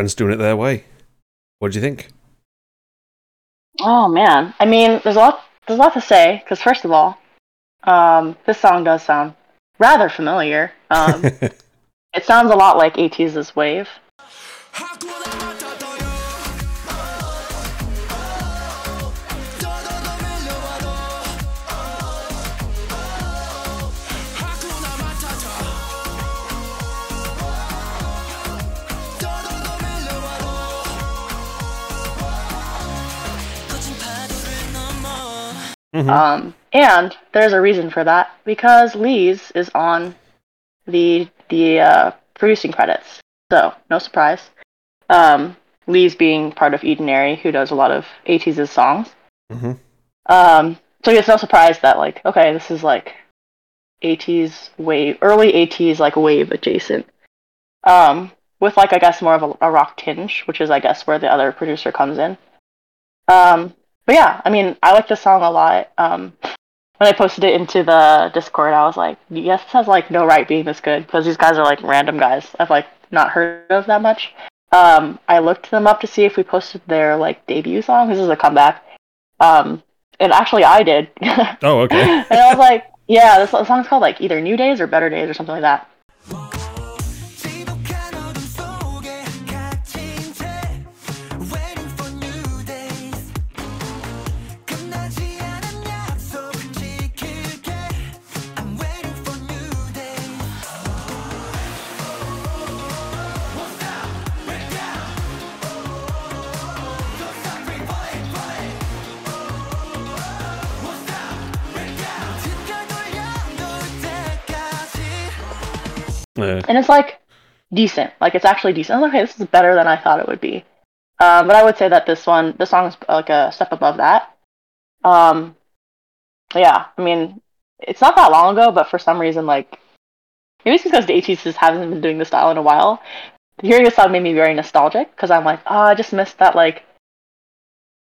right, Trendz doing it their way. What do you think? Oh man, I mean, there's a lot. There's a lot to say because first of all, um, this song does sound rather familiar. Um, [laughs] it sounds a lot like ATEEZ's Wave. 넘어 Mhm. Um, and there's a reason for that because LEEZ is on the the uh, producing credits. So no surprise. Um, LEEZ being part of EDEN-ARY, who does a lot of ATEEZ's songs. Mhm. Um, so it's no surprise that like, okay, this is like ATEEZ wave, early ATEEZ like wave adjacent. Um, with like I guess more of a, a rock tinge, which is I guess where the other producer comes in. Um, but yeah, I mean, I like the song a lot. Um, when I posted it into the Discord, I was like, yes, this has like no right being this good because these guys are like random guys I've like not heard of that much. Um, I looked them up to see if we posted their like debut song. This is a comeback. Um, and actually, I did. [laughs] Oh, okay. and I was like, yeah, this song's called like either New Days or Better Days or something like that. Yeah. and it's like decent. Like it's actually decent. Like, okay, this is better than I thought it would be. Um, but I would say that this one, this song is like a step above that. Um, yeah, I mean, it's not that long ago, but for some reason, like maybe it's because the ATEEZ just haven't been doing this style in a while. Hearing this song made me very nostalgic because I'm like, oh, I just missed that, like,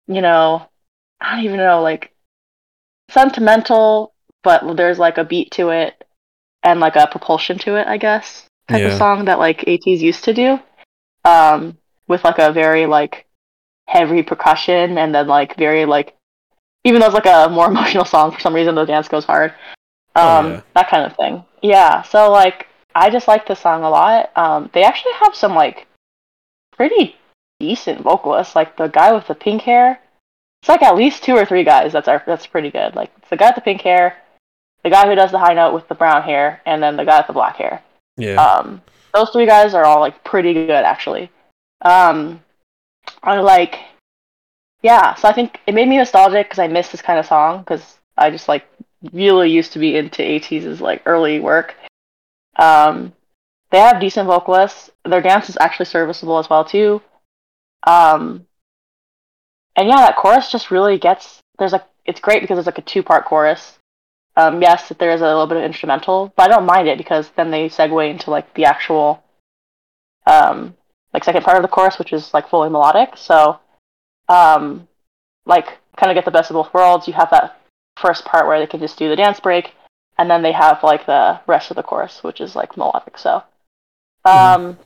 you know, I don't even know, like sentimental, but there's like a beat to it and like a propulsion to it, I guess, type Yeah. of song that like ATEEZ used to do, um, with like a very like heavy percussion and then like very like, even though it's like a more [laughs] emotional song, for some reason the dance goes hard, um, Oh, yeah. that kind of thing. Yeah, so like I just like the song a lot. Um, they actually have some like pretty decent vocalists, like the guy with the pink hair. It's like at least two or three guys that's are that's pretty good. Like the guy with the pink hair, the guy who does the high note with the brown hair, and then the guy with the black hair. Yeah. Um, those three guys are all like pretty good actually. Um, I like, yeah. So I think it made me nostalgic because I miss this kind of song because I just like really used to be into ATEEZ's like early work. Um, they have decent vocalists. Their dance is actually serviceable as well too. Um, and yeah, that chorus just really gets. There's like it's great because it's like a two part chorus. Um, yes, there is a little bit of instrumental, but I don't mind it because then they segue into like the actual, um, like second part of the chorus, which is like fully melodic. So, um, like kind of get the best of both worlds. You have that first part where they can just do the dance break, and then they have like the rest of the chorus, which is like melodic. So, um,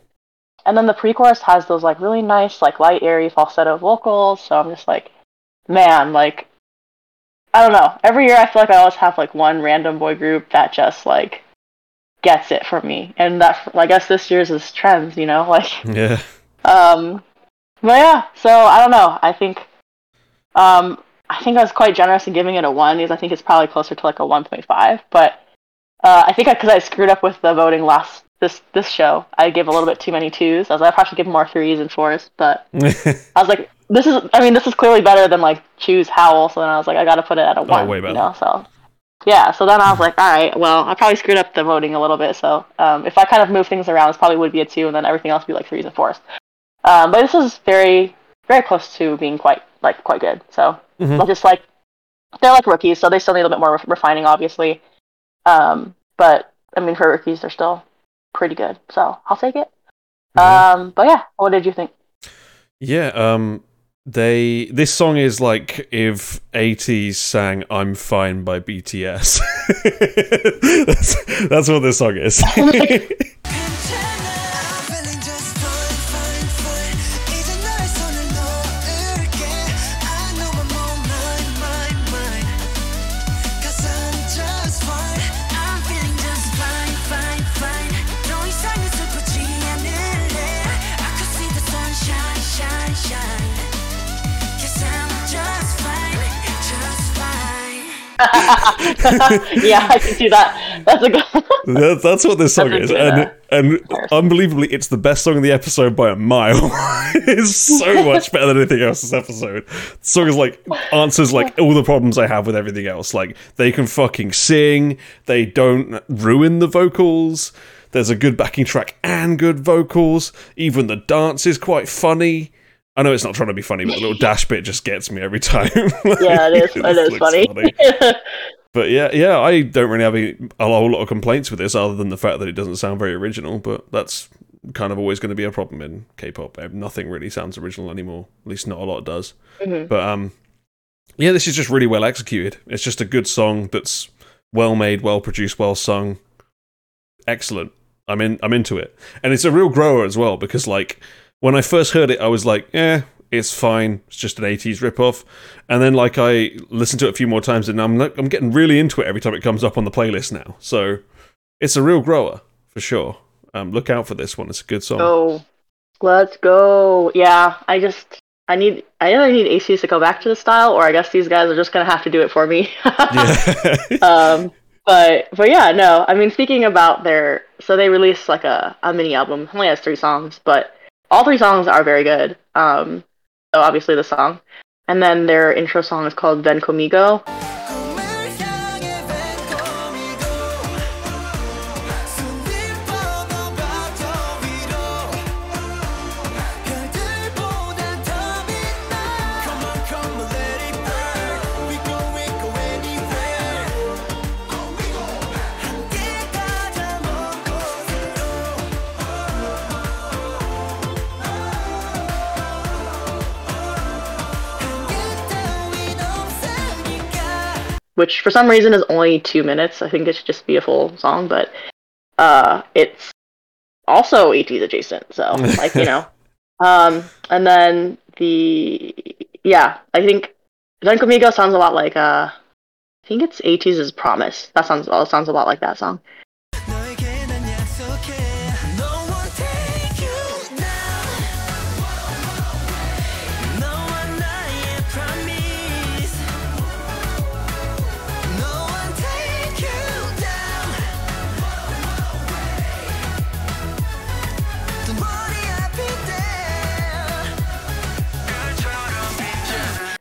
and then the pre-chorus has those like really nice, like light, airy falsetto vocals. So I'm just like, man, like I don't know. Every year I feel like I always have like one random boy group that just like gets it for me, and that I guess this year's is Trendz, you know, [laughs] like yeah. um, but yeah. So I don't know. I think um, I think I was quite generous in giving it a one because I think it's probably closer to like a one point five. But uh, I think because I, screwed up with the voting last this this show, I gave a little bit too many twos. I was like, I probably should give more threes and fours, but [laughs] I was like, this is. I mean, this is clearly better than like Chuu's Howl. So then I was like, I got to put it at a one. way You better. know, so yeah. So then I was like, all right, well, I probably screwed up the voting a little bit. So um, if I kind of move things around, this probably would be a two, and then everything else would be like threes and fours. Um, but this is very very close to being quite like quite good. So Mhm. I'm just like they're like rookies, so they still need a little bit more ref- refining, obviously. Um, but I mean, for rookies, they're still pretty good. So I'll take it. Yeah. Um, but yeah, what did you think? Yeah, um they this song is like if ATEEZ sang I'm fine by BTS. [laughs] that's, that's what this song is. [laughs] [laughs] [laughs] yeah, I can see that. That's a good. That- That's what this song That's is, and and unbelievably, it's the best song in the episode by a mile. [laughs] it's so [laughs] much better than anything else this episode. The song is like answers like all the problems I have with everything else. Like they can fucking sing, they don't ruin the vocals. There's a good backing track and good vocals. Even the dance is quite funny. I know it's not trying to be funny, but the little dash bit just gets me every time. [laughs] yeah, it is. It is looks funny. But yeah, yeah, I don't really have a, a whole lot of complaints with this, other than the fact that it doesn't sound very original. But that's kind of always going to be a problem in K-pop. Uh, Nothing really sounds original anymore. At least not a lot does. Mhm. But um, yeah, this is just really well executed. It's just a good song that's well made, well produced, well sung. Excellent. I'm in. I'm into it, and it's a real grower as well because like when I first heard it, I was like, eh, it's fine. It's just an ATEEZ ripoff. And then like I listened to it a few more times, and I'm like, I'm getting really into it every time it comes up on the playlist now. So it's a real grower for sure. Um, look out for this one. It's a good song. Go. Let's go. Yeah, I just I need I either need ATEEZ to go back to the style, or I guess these guys are just gonna have to do it for me. Yeah. [laughs] um, but but yeah, no. I mean, speaking about their so they released like a, a mini album. It only has three songs, but all three songs are very good. Um, so obviously the song, and then their intro song is called "Ven Conmigo." Which for some reason is only two minutes. I think it should just be a full song, but uh, it's also ATEEZ adjacent. So, [laughs] like, you know. Um, and then the, yeah, I think Ven Conmigo sounds a lot like, uh, I think it's ATEEZ' Promise. That sounds, sounds a lot like that song.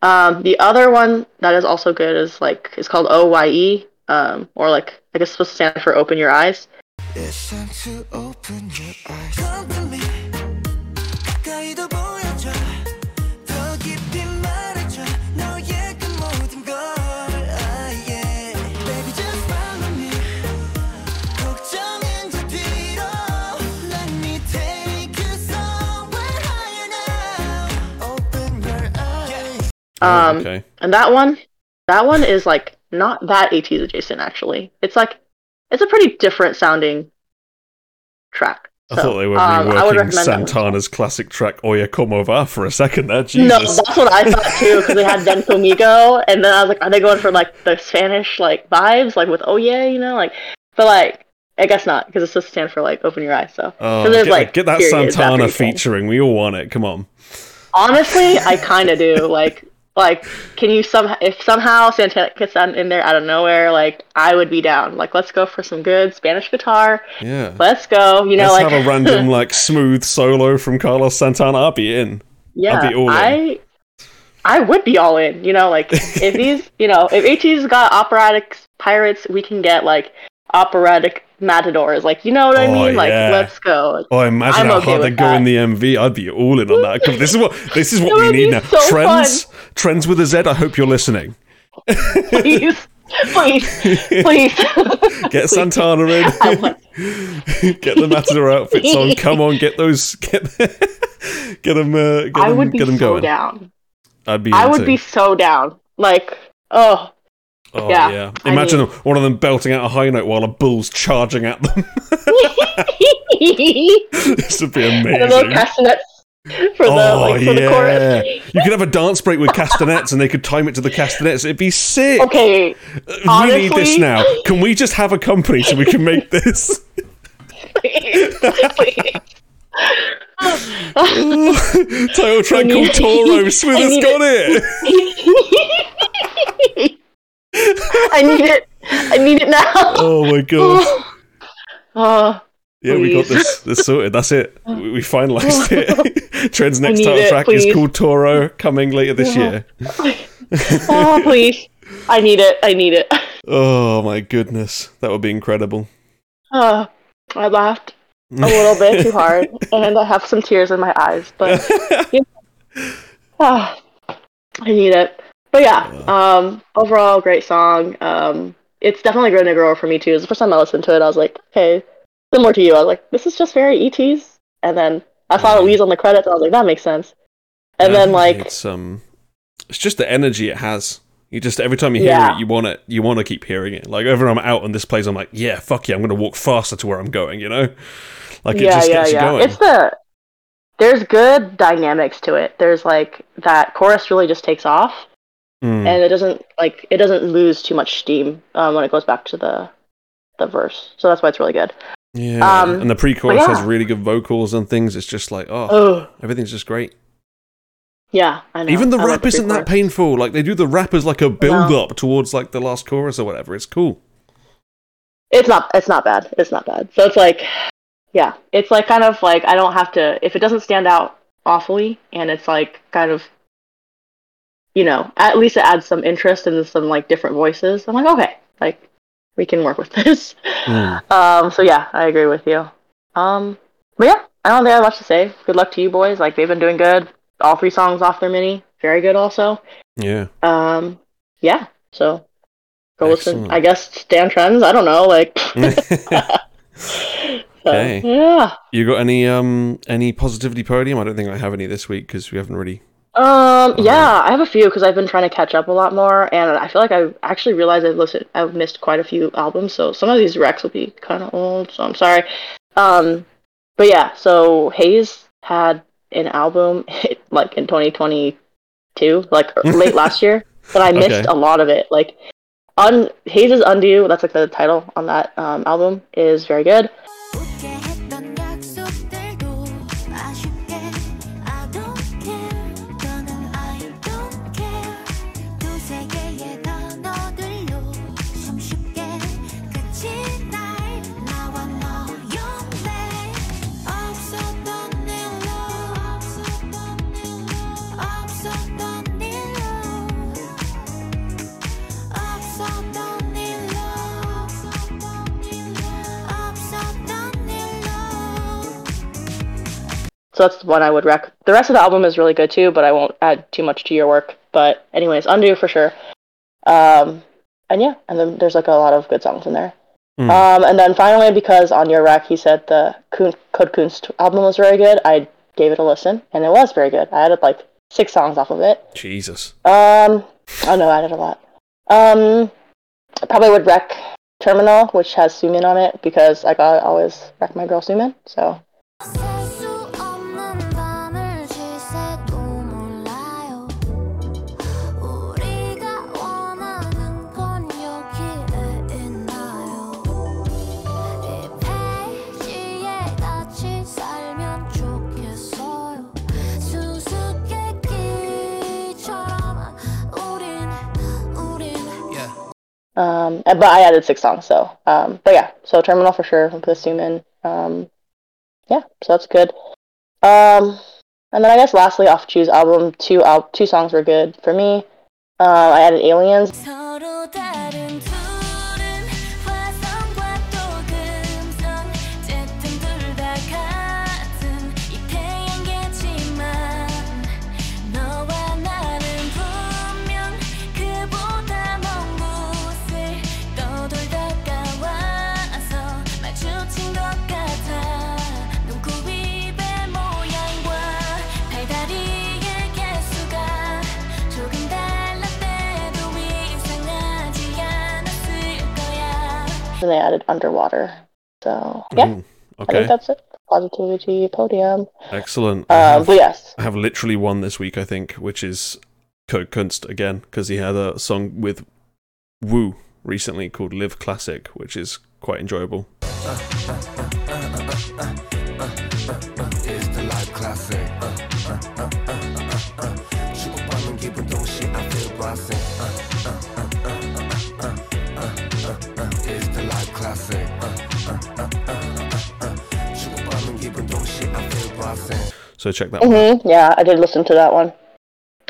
Um, the other one that is also good is like, it's called OYE, um, or like, I guess it's supposed to stand for Open Your Eyes. It's time to open your eyes eyes Um, okay. and that one, that one is like not that ATEEZ adjacent actually. It's like, it's a pretty different sounding track. I thought they were um, reworking recommend that one. Santana's classic track "Oye Como Va" for a second there. No, that's what I thought too, because they had [laughs] Ven Conmigo, and then I was like, are they going for like the Spanish like vibes, like with oh yeah, you know, like, but like, I guess not, because it's supposed to stand for like open your eyes. So, Oh, so there's get, like get that Santana featuring. We all want it. Come on. Honestly, I kind of do. Like, like, can you somehow, if somehow Santana gets in there out of nowhere, like, I would be down. Like, let's go for some good Spanish guitar. Yeah. Let's go. You know, Let's like have a [laughs] random like smooth solo from Carlos Santana. I'll be in. yeah, I'll be all in. I, I would be all in. You know, like if [laughs] these, you know, if ATEEZ got operatic pirates, we can get like operatic matadors. Like, you know what I Oh, mean? Like, yeah. let's go. Oh, imagine I'm how okay hard they with go in the MV. I'd be all in on that. This is what this is what [laughs] we need now. so Trendz, trends with a Z. I hope you're listening. Please, please, please. [laughs] Get Santana in. [laughs] Get the Matador outfits on. Come on, get those. Get get them. Uh, get I them, would be get them so going. down. I'd be. I would too. be so down. Like, oh, Oh yeah, yeah. I Imagine mean- one of them belting out a high note while a bull's charging at them. [laughs] this would be and the little amazing. castanets for the oh like for the yeah. chorus. You could have a dance break with castanets, and they could time it to the castanets. It'd be sick. Okay, uh, we need this now. Can we just have a company so we can make this? please, please. [laughs] Title track called Toro. [laughs] Smith has got it. it. I need it. I need it now. Oh my god. [laughs] Oh, Yeah, we got this this sorted. That's it. We, we finalized it. [laughs] [laughs] Trendz' next title it, track is called Toro, coming later this year. oh, please. I need it. I need it. Oh my goodness, that would be incredible. Oh, I laughed a little bit too hard, and I have some tears in my eyes, but ah, I need it. But yeah, um, overall, great song. Um, it's definitely grown to grow for me too. It was the first time I listened to it, I was like, okay, similar to you. I was like, this is just very ATEEZ. And then I saw LEEZ on the credits, I was like, that makes sense. And Yeah, then like, it's um, it's just the energy it has. You just every time you hear Yeah. it, you want it. You want to keep hearing it. Like whenever I'm out on this place, I'm like, yeah, fuck yeah, I'm gonna walk faster to where I'm going. You know, like it yeah, just yeah, gets you going. It's the there's good dynamics to it. There's like that chorus really just takes off, Mm. and it doesn't like it doesn't lose too much steam um, when it goes back to the the verse. So that's why it's really good. yeah, um, and the pre-chorus but has really good vocals and things. It's just like, oh, Oh, everything's just great. yeah, I know. Even the I rap isn't that painful. Like they do the rap as like a build up towards like the last chorus or whatever. It's cool. It's not. It's not bad. It's not bad. So it's like, yeah, it's like kind of like I don't have to if it doesn't stand out awfully, and it's like kind of, you know, at least it adds some interest and some like different voices. I'm like, okay, like we can work with [laughs] this. Mm. Um. So yeah, I agree with you. Um. But yeah, I don't think I have much to say. Good luck to you boys. Like they've been doing good. All three songs off their mini, very good. Also. Yeah. Um. Yeah. So. Go listen. I guess stand Trendz. I don't know. Like. [laughs] [laughs] So, Okay. Yeah. you got any um any positivity podium? I don't think I have any this week because we haven't really. Um. Yeah, I have a few because I've been trying to catch up a lot more, and I feel like I actually realized I've listened, I've missed quite a few albums, so some of these recs will be kind of old. So I'm sorry. Um. But yeah, so Heize had an album [laughs] like in 2022, like [laughs] late last year, but I missed Okay. a lot of it. Like, un Heize' Undo, that's like the title on that um, album, is very good. So that's the one I would rec. The rest of the album is really good too, but I won't add too much to your work. But anyways, Undo for sure. Um, and yeah, and then there's like a lot of good songs in there. Hmm. Um, and then finally, because on your rec he said the Kun- Code Kunst album was very good, I gave it a listen, and it was very good. I added like six songs off of it. Jesus. Um, I know I added a lot. Um, I probably would rec Terminal, which has Sumin on it, because like I always rec my girl Sumin. So Um, but I added six songs, so um, but yeah, so Terminal for sure with Sumin. Um, yeah, so that's good. Um, and then I guess lastly, off Chuu's album, two al- two songs were good for me. Uh, I added Aliens. And they added Underwater. So yeah, Mm, I Okay. think that's it. Positivity podium. Excellent. I Uh, have, but yes, I have literally one this week, I think, which is Code Kunst again, because he had a song with Woo recently called Live Classic, which is quite enjoyable. It's the life So check that one. hmm Yeah, I did listen to that one.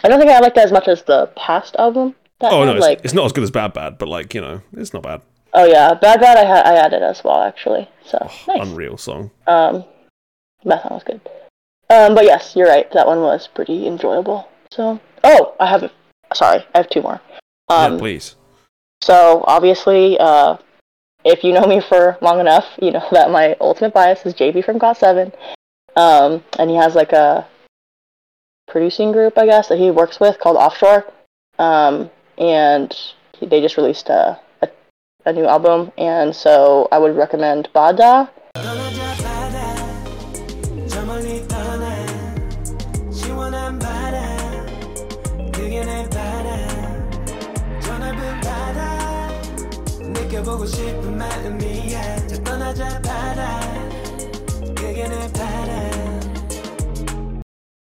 I don't think I liked it as much as the past album. That Oh had, no, it's, like it's not as good as Bad Bad, but like you know, it's not bad. oh yeah, Bad Bad I had I added as well actually. So nice. Unreal song. Um, that song was good. Um, but yes, you're right. That one was pretty enjoyable. So oh, I have sorry, I have two more. Um, yeah, please. So obviously, uh, if you know me for long enough, you know [laughs] that my ultimate bias is JB from GOT7, um, and he has like a producing group, I guess, that he works with called Offshore, um, and he, they just released a, a a new album, and so I would recommend Bada.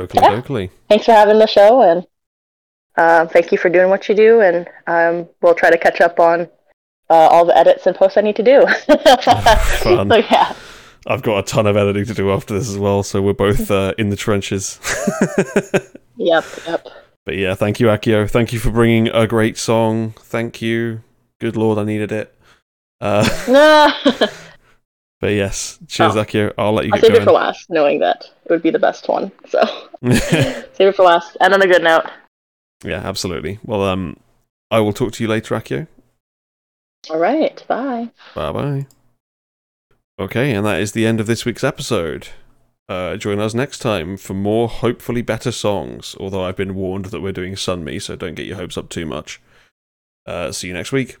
Oakley Yeah. Dokley. thanks for having the show, and um, thank you for doing what you do. And um, we'll try to catch up on uh, all the edits and posts I need to do. [laughs] Fun. so yeah, I've got a ton of editing to do after this as well, so we're both uh, in the trenches. [laughs] yep, yep. But yeah, thank you, Accio. Thank you for bringing a great song. Thank you. Good lord, I needed it. Uh, [laughs] but yes, cheers, Oh. Accio. I'll let you I'll get save it for last, knowing that it would be the best one. So [laughs] save it for last. And on a good note. yeah, absolutely. Well, um, I will talk to you later, Accio. All right, bye. Bye bye. Okay, and that is the end of this week's episode. Uh, join us next time for more hopefully better songs. Although I've been warned that we're doing Sunmi, so don't get your hopes up too much. Uh, see you next week.